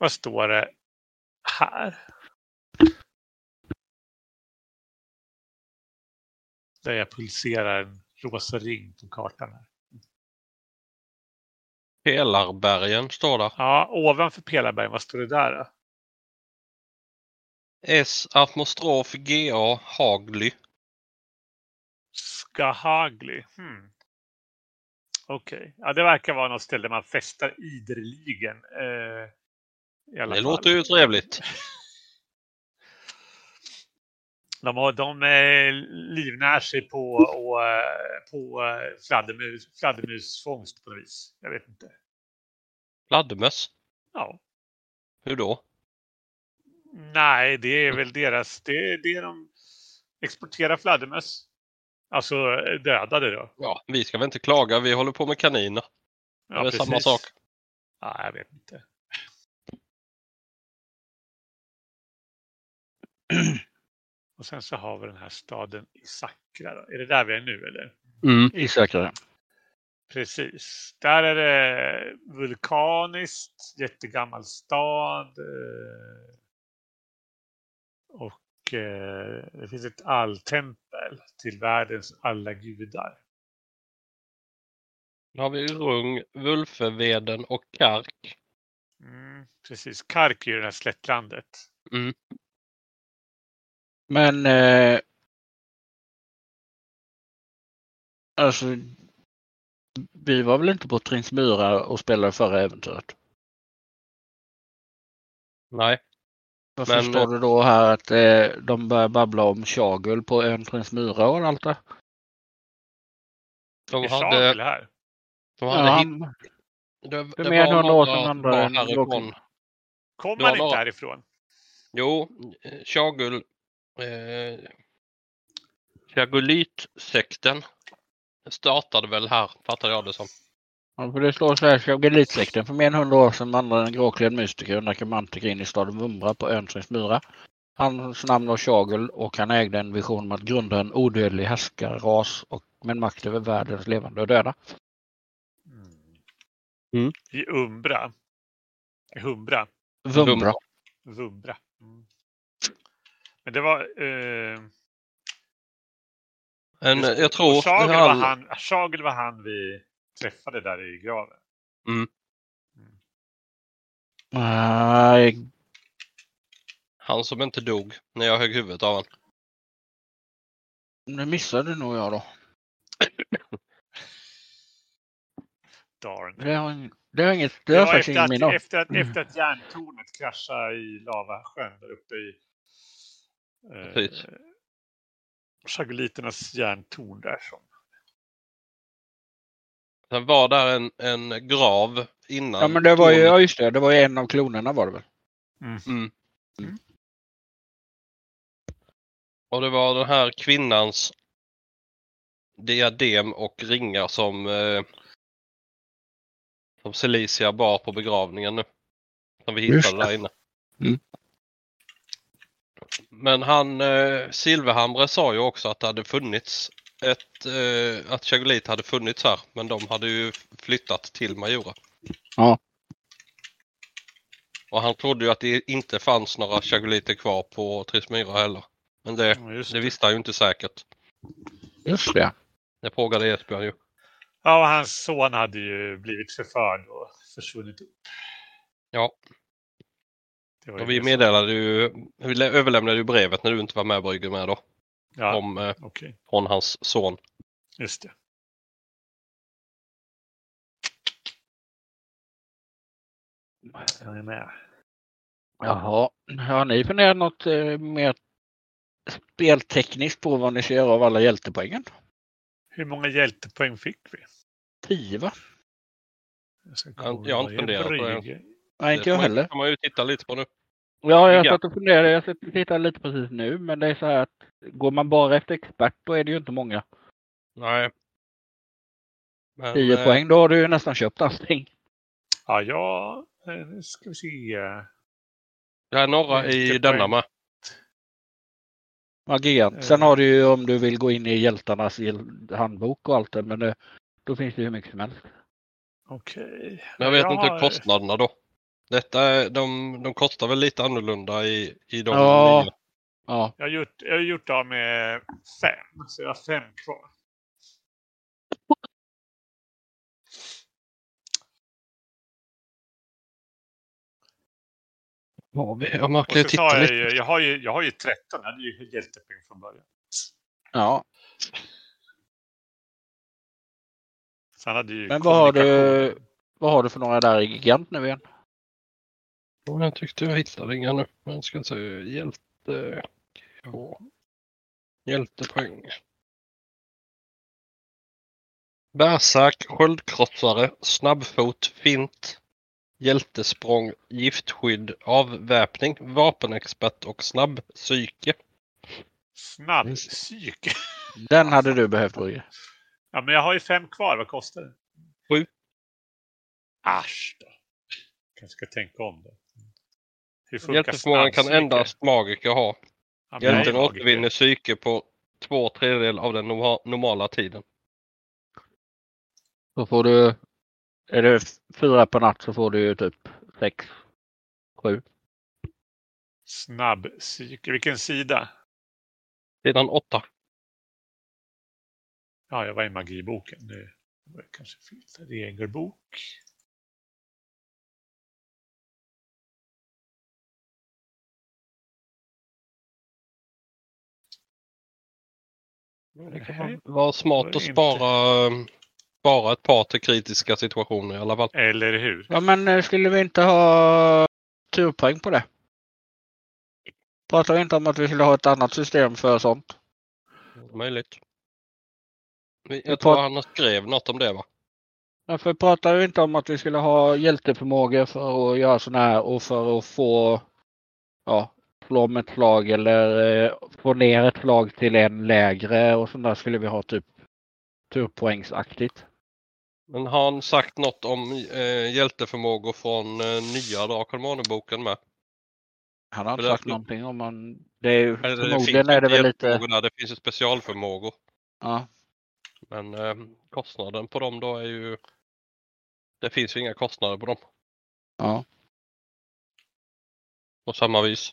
Vad står det här? Där jag pulserar en rosa ring på kartan. här. Pelarbergen står där. Ja, ovanför Pelarbergen, vad står det där då? S atmostrof GA Hagly. Skahagli. Hmm. Okej, ja, det verkar vara något ställe man festar ideligen. Eh, Det fall. låter ju trevligt. De, har, de eh, livnär sig på, och, eh, på eh, fladdermus, fladdermusfångst på något vis. Jag vet inte. Fladdermöss. Ja. Hur då? Nej, det är väl deras... Det är det de exporterar fladdermöss. Alltså dödade då. Ja, vi ska väl inte klaga, vi håller på med kaniner. Ja, det är samma precis. sak. Ja, jag vet inte. Och sen så har vi den här staden Isakra. Då. Är det där vi är nu eller? Mm, i säkra. Precis. Där är det vulkaniskt, jättegammal stad. eh, Och eh, det finns ett alltempel till världens alla gudar. Då har vi Rung, Vulfeveden och Kark. Mm, precis. Kark är ju det här slättlandet. Men eh, alltså vi var väl inte på Trinsmyra och spelade förra äventyret? Nej, Varför Men, står det då här att eh, de börjar babbla om Chagul på ön Trinsmyra och allt det? de hade, här. de Ja, hade hitt, han, det, det det var hundra år några sedan andra härifrån. Kom var inte några- härifrån? Jo, Chagul, eh, Chagulit-sekten startade väl här, fattar jag det som. ja, för det står så här Chagulitsläkten för mer än hundra år sedan vandrade en gråklädd mystiker och nekromantiker in i staden Vumbra på ön Trinsmyra. Hans namn var Chagul och han ägde en vision om att grunda en odödlig härskarras och med makt över världens levande och döda. Mm. I Umbra. I Humbra. Vumbra. Vumbra. Mm. Men det var... Eh, En, just det. jag tror Och Chagel, han- var han, Chagel var han vi träffade där i graven. Nej, Han som inte dog när jag högg huvudet av honom. Nu missade nog jag då. Darn. Det har, det har inget, det har Ja, faktiskt att, minne av. efter, att, Mm. efter att järntornet kraschade i lavasjön där uppe i eh, Precis. Chagoliternas järntorn där. Som, Sen var där en, en grav innan. Ja men det var ju, ja just det, det var ju en av klonerna var det väl? Mm. Och det var den här kvinnans diadem och ringar som, eh, som Celicia bar på begravningen nu. Som vi hittade där inne. Mm. Men han, eh, Silverhamre sa ju också att det hade funnits ett, eh, att Chagolit hade funnits här. Men de hade ju flyttat till Majora. Ja. Och han trodde ju att det inte fanns några Chagoliter kvar på Trismyra heller. Men det, Ja, det det. visste han ju inte säkert. Just det. Det frågade Esbjörn ju. Ja, och hans son hade ju blivit förförd och försvunnit upp. Ja. Det var ju Och vi det meddelade ju, vi lä- överlämnade ju brevet när du inte var med Brygger med då. Ja, Om, eh, okej. från hans son. Just det. Jag är med. Jaha, har ni funderat något eh, mer speltekniskt på vad ni ska göra av alla hjältepoängen? Hur många hjältepoäng fick vi? Tio va? Jag, ska Jag har kolla. jag har inte Det funderat på det. Brygge. Nej, inte det jag heller. kan man ju titta lite på nu. Ja, jag Ja. satt och funderade. Jag satt och tittade lite precis nu. Men det är så här att går man bara efter expert då är det ju inte många. Nej. Men, 10 eh, poäng, då har du ju nästan köpt allting. Ja, ja, eh, nu ska vi se. Jag är några i denna med. Magiant. Sen Eh. har du ju om du vill gå in i hjältarnas hjäl- handbok och allt det. Men det, då finns det ju hur mycket som helst. Okej. Men jag vet Jag inte har- kostnaderna då. Detta, är- de, de kostar väl lite annorlunda i, i de Ja. nya. Ja, Jag har gjort, jag har gjort av med fem, så jag har fem kvar. Ja, vi- jag Och kan titta jag, lite. ju- jag, har ju, jag har ju 13, jag hade ju hjältepoäng från början. ja. Men vad har du-. Vad har du för några där i gigant nu igen? Ja, Jag tyckte jag hittade inga nu. Men ska se. Hjälte... Hjältepoäng. Bärsack, sköldkrossare, snabbfot, fint, hjältesprång, giftskydd, avväpning, vapenexpert och snabbpsyke. Snabb psyk. Den hade du behövt Roger. Ja, men jag har ju fem kvar. Vad kostar det? Sju. Asch då. Kanske ska tänka om det. Hur funkar Hjälteförmågan kan endast magiker ha. Ja, Hjälten återvinner psyke på två tredjedelar av den norma- normala tiden. Då får du, är det fyra på natt så får du ju typ sex, sju. Snabbpsyke. Vilken sida? Sidan åtta. Ja, jag var i magiboken. Det var kanske fel. Regelbok. Det kan Nej. vara smart var att spara, spara ett par till kritiska situationer i alla fall. Eller hur? Ja men eh, skulle vi inte ha turpoäng på det? Pratar vi inte om att vi skulle ha ett annat system för sånt? Möjligt. Jag tror han skrev något om det va? Varför pratar vi inte om att vi skulle ha hjälteförmågor för att göra sådana här och för att få ja, slå med ett slag eller eh, få ner ett slag till en lägre och sånt där skulle vi ha typ turpoängsaktigt. Men har han sagt något om eh, hjälteförmågor från eh, nya Drakon Måne-boken med? Han har inte För det- sagt någonting om man... Det är, ju- Eller förmodligen finns är det väl lite... Där, det finns ju specialförmågor. Ja, Men eh, kostnaden på dem då är ju... Det finns ju inga kostnader på dem. ja. På samma vis.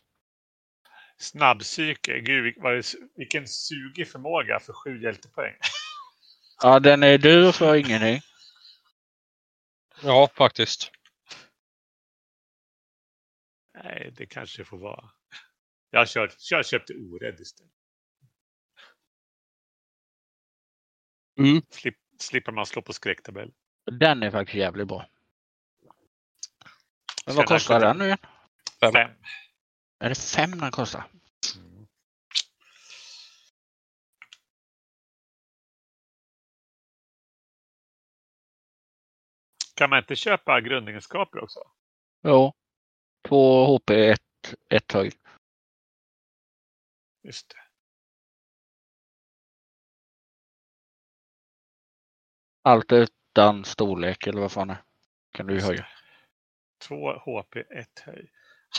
Snabbpsyke. Gud, vil- vad det, vilken sugig förmåga för sju hjältepoäng. ja, den är dyr för ingenting. Ja, faktiskt. Nej, det kanske får vara. Jag kört, jag köpte orädd istället. Mm. Slip, slipper man slå på skräcktabell. Den är faktiskt jävligt bra. Men vad kostar kosta? den nu igen? Fem. Fem. Är det fem den kostar? Mm. Kan man inte köpa grundegenskaper också? Jo. Två HP, ett, ett höjd. Just det. Allt utan storlek eller vad fan är. Kan du höja. Två HP, ett höj.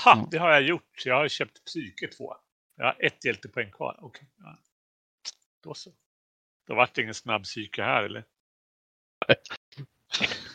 Ha, Mm. det har jag gjort. Jag har köpt psyke 2. Jag har ett hjältepoäng kvar. Okej. Ja. Då så. Då vart det ingen snabb psyke här eller?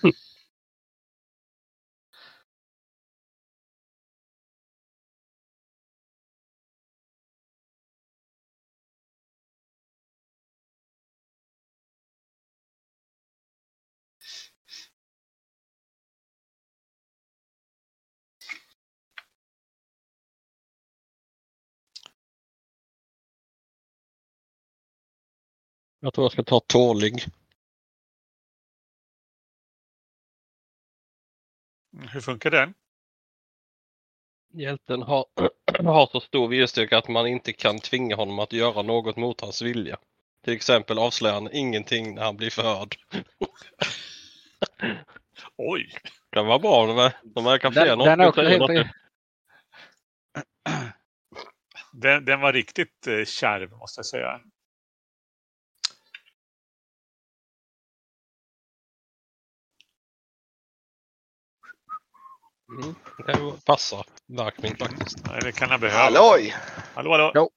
Jag tror jag ska ta tålig. Hur funkar den? Hjälten har, har så stor viljestyrka att man inte kan tvinga honom att göra något mot hans vilja. Till exempel avslöjar han ingenting när han blir förhörd. Oj! Det var bra. De, är, de verkar fler Den, den också helt... något. Den, den var riktigt eh, kärv måste jag säga. Mm, det kan ju passa Verkmin faktiskt. Nej, det kan jag behöva. Halloj! Hallå, hallå. Jo.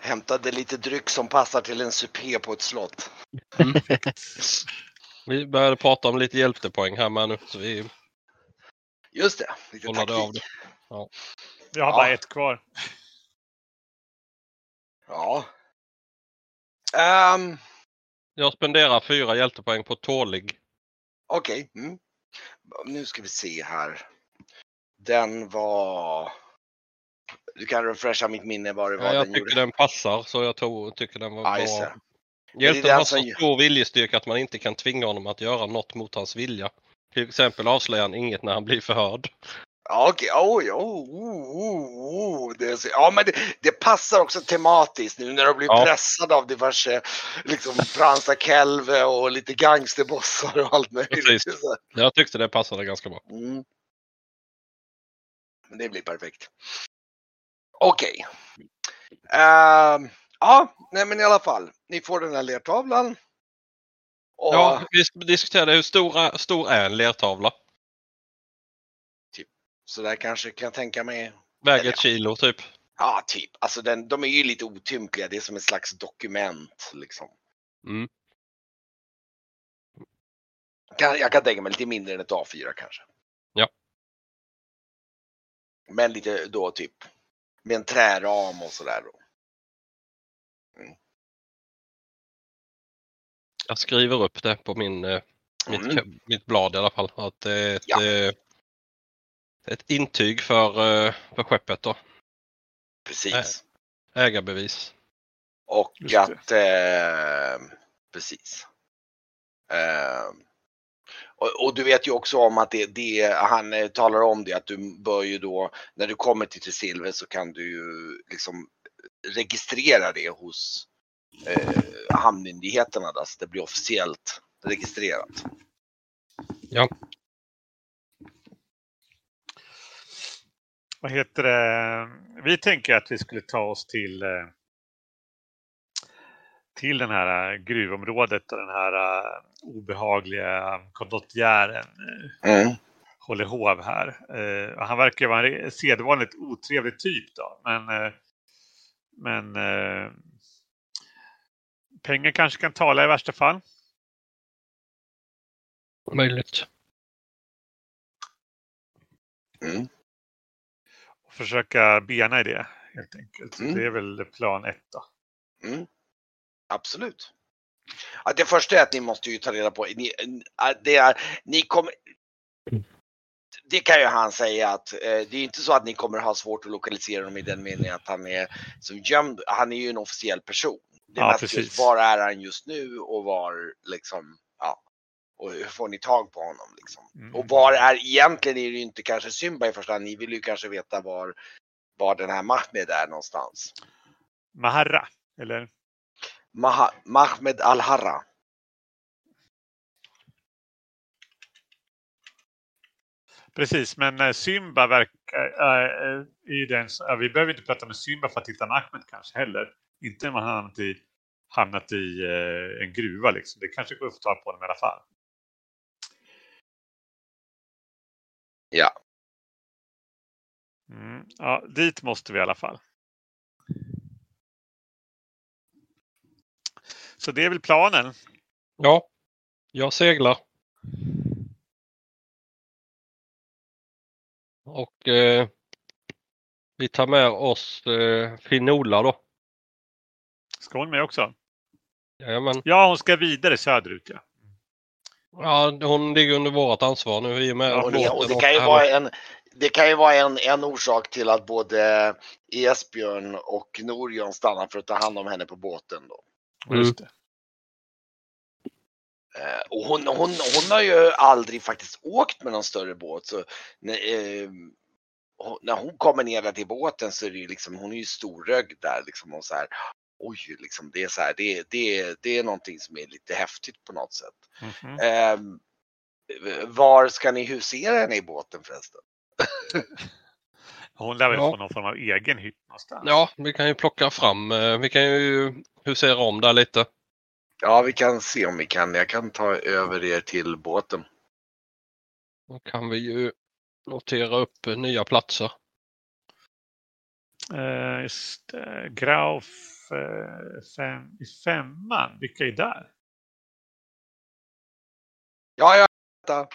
Hämtade lite dryck som passar till en supé på ett slott. Vi började prata om lite hjältepoäng här med nu. Så vi Just det, lite kollade av taktik. det. Jag har Ja. bara ett kvar. Ja. Ehm, Jag spenderar fyra hjältepoäng på tålig. Okej. Mm. Nu ska vi se här. Den var... Du kan refresha mitt minne vad det var Ja, jag den tycker gjorde. den passar så jag tror, tycker den var bra. det. Hjälten har så stor viljestyrka att man inte kan tvinga honom att göra något mot hans vilja. Till exempel avslöjar han inget när han blir förhörd. Ja, okej. Oj, oh, oh, oh, oh. Det så... Ja, men det, det passar också tematiskt nu när du blir Ja. pressad av diverse liksom Fransa Kelve och lite gangsterbossar och allt möjligt. Precis. Jag tyckte det passade ganska bra. Mm. Det blir perfekt. Okej. Ehm, ja, nej men i alla fall. Ni får den här lertavlan. Och Ja, vi diskuterade hur stora, stor är en lertavla? så där kanske kan jag tänka mig. Väger ett kilo typ. Ja, typ. Alltså den, de är ju lite otympliga. Det är som ett slags dokument liksom. Mm. Kan, jag kan tänka mig lite mindre än ett A4 kanske. Men lite då typ med en träram och sådär då. Jag skriver upp det på min, eh, mitt, Mm. mitt blad i alla fall. Att det är ett, Ja. eh, ett intyg för, eh, för skeppet då. Precis. Ägarbevis. Och Just att, eh, precis. Och, och du vet ju också om att det, det han eh, talar om det att du bör ju då, när du kommer till Silver så kan du ju liksom registrera det hos eh, hamnmyndigheterna då, så det blir officiellt registrerat. Ja. Vad heter det? Vi tänker att vi skulle ta oss till eh, till den här eh, gruvområdet och den här eh, obehagliga kondotjären eh, Mm. håller hov här. Han verkar vara en sedvanligt otrevlig typ då, men men pengar kanske kan tala i värsta fall. Möjligt. Mm. Och försöka bena i det helt enkelt. Mm. Det är väl plan ett då. Mm. Absolut. Det första är att ni måste ju ta reda på, ni, äh, det är, ni kommer, det kan ju han säga att eh, det är inte så att ni kommer ha svårt att lokalisera honom i den meningen att han är som gömd. Han är ju en officiell person. Det Ja, precis. var är han just nu och var liksom, ja, och hur får ni tag på honom liksom? Mm. Och var är, egentligen är det ju inte kanske Symba i första hand, ni vill ju kanske veta var, var den här Mahmed är någonstans. Maharra, eller? Mahmed Al-Harra. Precis, men eh, Symba verkar... Äh, ju den, ja, vi behöver inte prata med Symba för att hitta Ahmed kanske heller. Inte man har hamnat i, hamnat i en gruva liksom. Det kanske går att få tag på honom i alla fall. Ja. Mm, ja, dit måste vi i alla fall. Så det är väl planen. Ja, jag seglar. Och eh, vi tar med oss eh, Finola då. Ska hon med också? Jajamän. Ja, hon ska vidare söderut. Ja. Ja, hon ligger under vårt ansvar nu i och med Ja, Och det, och båten det och kan ju vara en, det kan ju vara en, en orsak till att både Esbjörn och Norjon stannar för att ta hand om henne på båten då. Just det. Eh, och hon, hon, hon har ju aldrig faktiskt åkt med någon större båt så när, eh, hon- när hon kommer ner till båten så är det ju liksom, hon är ju storögd där liksom och så här. Oj, liksom det är så här, det, det, det är någonting som är lite häftigt på något sätt. Mhm. Eh, var ska ni husera henne i båten förresten? Hon lär väl Ja. få någon form av egen hytt någonstans. Ja, vi kan ju plocka fram. eh, Vi kan ju husera om där lite. Ja, vi kan se om vi kan. Jag kan ta över er till båten. Då kan vi ju notera upp eh, nya platser. Eh, just det. Grauf eh, fem, i femman. Vilka är där? Ja, ja.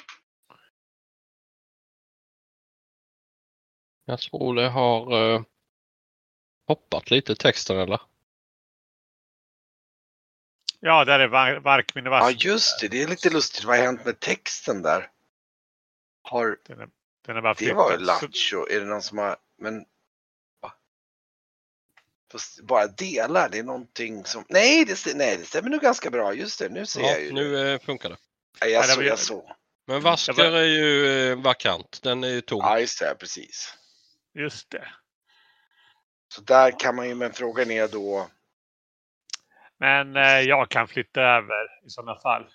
Jag tror det har eh, hoppat lite texten eller? Ja, där är Var- Varkmin och Ja, just det. Det är lite lustigt. Vad har hänt med texten där? Har Den är, den är bara det var. Så- Lattjo? Är det någon som har, men? Fast bara delar, det är någonting som, nej det, stä- nej, det stämmer nog ganska bra. Just det, nu ser Ja, jag ju. nu eh, funkar det. Ja, jag såg, jag såg. Men Vasker var- är ju eh, vakant. Den är ju tom. Ja, just det, precis. Just det. Så där kan man ju, men frågan är då, Men eh, jag kan flytta över i sådana fall.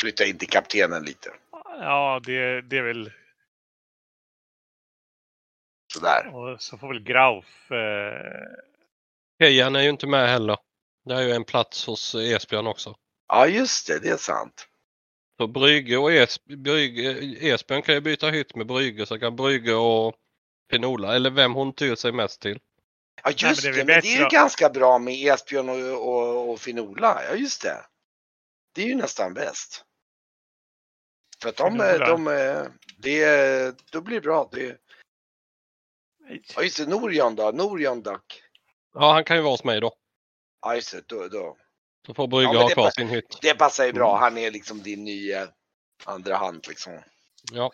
flytta in till kaptenen lite. Ja, det, det är väl... Sådär. Och så får väl Grauf... Eh, Kejan är ju inte med heller. Det är ju en plats hos Esbjörn också. Ja, just det, det är sant. Så Brygge och es, Brygge, Esbjörn kan ju byta hytt med Brygge så kan Brygge och Pinola, eller vem hon tyr sig mest till. Ja, just det är det, väl men det är ju ganska bra med Esbjörn och, och, och Finola. Ja, just det. Det är ju nästan bäst. För att de, Finola. de, det, då blir det bra. Det, ja, just det, Norjon då, Norjon dock. Ja, han kan ju vara hos mig då. Ja, just det, då, då. Så får Brygge Ja, ha det kvar sin hytt. Det passar ju bra. Mm. Han är liksom din nya andra hand liksom. Ja.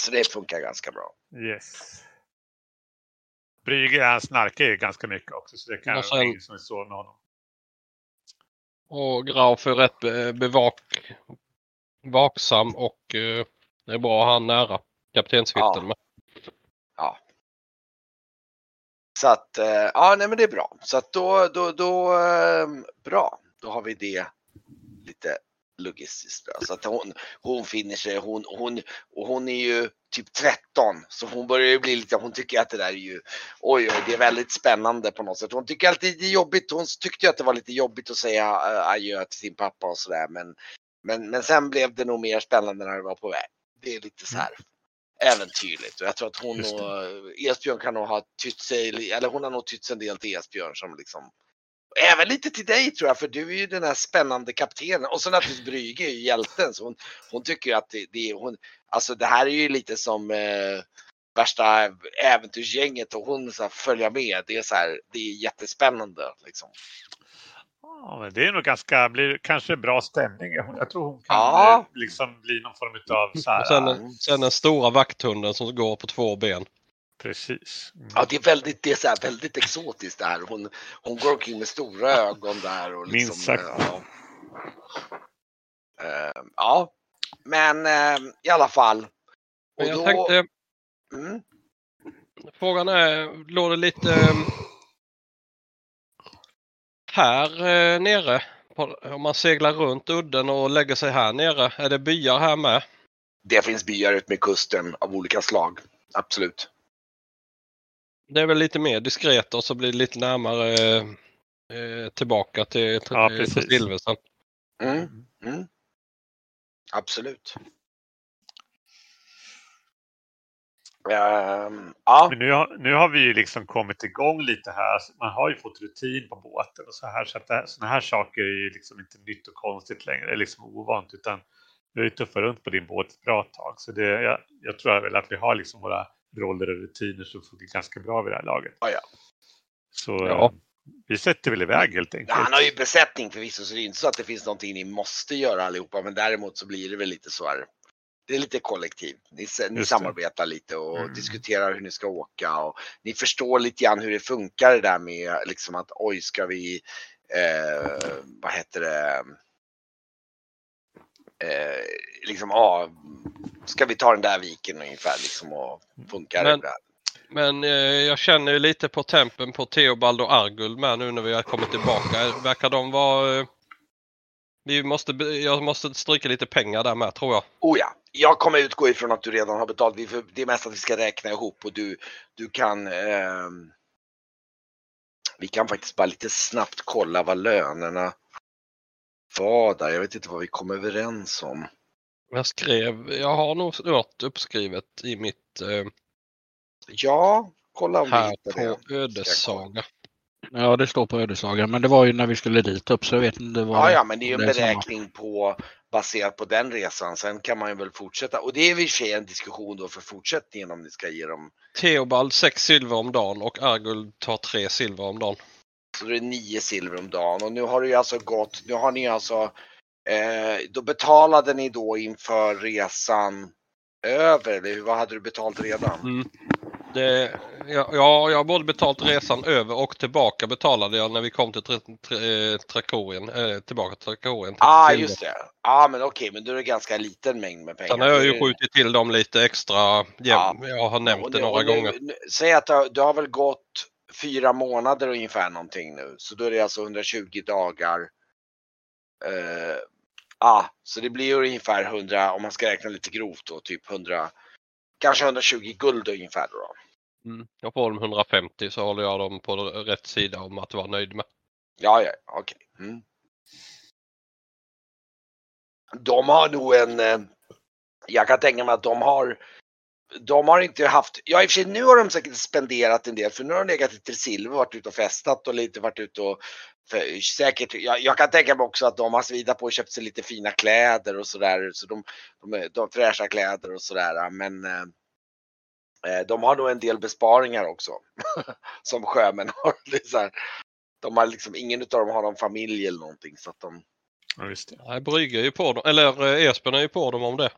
Så det funkar ganska bra. yes. Brygge, han snarkar ju ganska mycket också. Så det kan Och vara sen- ingen som vill sova med honom. Och Grauf är rätt be- bevak, vaksam och eh, det är bra att ha han nära kaptenshytten Ja. med. Så att, eh, ja nej men det är bra. Så att då, då, då, ehm, bra. Då har vi det lite logistiskt bra. Så att hon, hon finner sig, hon, hon, och hon är ju typ 13 så hon börjar ju bli lite, hon tycker att det där är ju, oj oj det är väldigt spännande på något sätt. Hon tycker alltid det är jobbigt, hon tyckte ju att det var lite jobbigt att säga eh, adjö till sin pappa och sådär men, men, men sen blev det nog mer spännande när det var på väg. Det är lite så här äventyrligt och jag tror att hon och Esbjörn kan nog ha tytt sig, eller hon har nog tytt sig en del till Esbjörn som liksom Även lite till dig tror jag, för du är ju den här spännande kaptenen. Och så naturligtvis Brygge är ju hjälten. Så hon, hon tycker ju att det, det är hon, alltså det här är ju lite som eh, värsta äventyrsgänget och hon så här, följer med. Det är så här, det är jättespännande liksom. Ja, men det är nog ganska, blir kanske bra stämning. Jag tror hon kan Ja. eh, liksom bli någon form av så här. Sen, den- sen den stora vakthunden som går på två ben. Precis. Mm. Ja, det är väldigt, det är så här, väldigt exotiskt där. Hon, hon går omkring med stora ögon där. Och liksom, Minst sagt. eh, Ja. Eh, ja, men eh, i alla fall. Men Och jag då, tänkte, mm, frågan är, låg det lite här eh, nere? Om man seglar runt udden och lägger sig här nere, är det byar här med? det finns byar ut med kusten av olika slag. Absolut. Det är väl lite mer diskret och så blir det lite närmare eh, eh, tillbaka till, till, Ja, till precis. Silversen. Mm, mm. Absolut. Ehm, ja, Men nu har, nu har vi ju liksom kommit igång lite här. Man har ju fått rutin på båten och så här. Så att det, såna här saker är ju liksom inte nytt och konstigt längre. Det är liksom ovant. Utan vi har ju tuffat runt på din båt ett bra tag. Så det, jag, jag tror väl att vi har liksom våra roller och rutiner som funkar ganska bra vid det här laget. Ja, ja. Så Ja. eh, vi sätter väl iväg helt enkelt. han har ju besättning förvisso så det är inte så att det finns någonting ni måste göra allihopa. Men däremot så blir det väl lite så här. Det är lite kollektiv. Ni, ni samarbetar lite och Mm. diskuterar hur ni ska åka och ni förstår lite grann hur det funkar det där med liksom att oj ska vi, eh, vad heter det, eh, liksom ja, ska vi ta den där viken ungefär liksom och funkar Men- det där? Men eh, jag känner ju lite på tempen på Theobald och Arguld med nu när vi har kommit tillbaka. Verkar de vara... Eh, vi måste, jag måste stryka lite pengar där med tror jag. Oh ja, jag kommer utgå ifrån att du redan har betalt. Det är mest att vi ska räkna ihop och du, du kan ehm, Vi kan faktiskt bara lite snabbt kolla vad lönerna var där. Jag vet inte vad vi kom överens om. Jag skrev, jag har nog något uppskrivet i mitt eh, Ja, kolla om här på det. Ödessaga. Ja, det står på Ödesagan. Men det var ju när vi skulle dit upp så jag vet inte vad Ja, ja, men det är ju en samma. beräkning på baserat på den resan. Sen kan man ju väl fortsätta och det är i och för sig en diskussion då för fortsättningen om ni ska ge dem. Theobald 6 silver om dagen och Arguld tar 3 silver om dagen. Så det är nio silver om dagen och nu har det ju alltså gått. Nu har ni alltså. Eh, då betalade ni då inför resan över eller hur- vad hade du betalt redan? Mm. Det, ja, ja, jag har både betalt resan över och tillbaka betalade jag när vi kom till tra, tra, eh, Trakorien. Eh, tillbaka till Trakorien. till ah, just det. Ja, ah, men okej, men då är det ganska liten mängd med pengar. Sen har jag ju skjutit till dem lite extra. Ja. Ja. Jag har nämnt Och det nu- några nu- gånger. nu- Säg att det har, väl gått fyra månader ungefär någonting nu. Så då är det alltså 120 dagar. Eh, ah, så det blir ungefär 100, om man ska räkna lite grovt då, typ 100, kanske 120 guld ungefär då. Mm. Jag får dem 150 så håller jag dem på rätt sida om att vara nöjd med. Ja, ja, okej. Mm. De har nog en, eh, jag kan tänka mig att de har, de har inte haft, ja i och för sig nu har de säkert spenderat en del för nu har de legat i Tresilver, varit ute och festat och lite varit ute och för, säkert, jag, jag kan tänka mig också att de har svidat på och köpt sig lite fina kläder och sådär, så de, de, de fräscha kläder och sådär men eh, eh, de har nog en del besparingar också. som sjömän har. Det är så här, de har liksom, ingen av dem har någon familj eller någonting så att de... Ja, just det. Nej, Brygge är ju på dem, eller eh, Espen är ju på dem om det.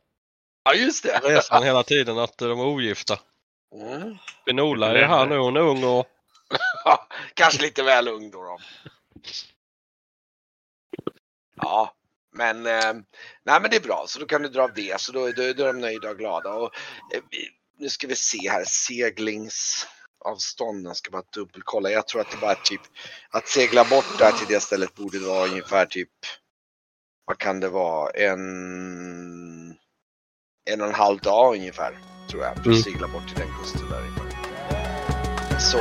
Ja just det! Resan hela tiden att de är ogifta. Mm. Benola är här nu, hon är ung och Ja, Kanske lite väl ung då. då. Ja, men, eh, nej, men det är bra så då kan du dra av det så då, då, då är de nöjda och glada. Och, eh, nu ska vi se här, seglingsavstånden ska bara dubbelkolla. Jag tror att det bara är typ att segla bort där till det stället borde vara ungefär typ vad kan det vara en en och en halv dag ungefär tror jag. För att Mm. segla bort till den kusten där. Så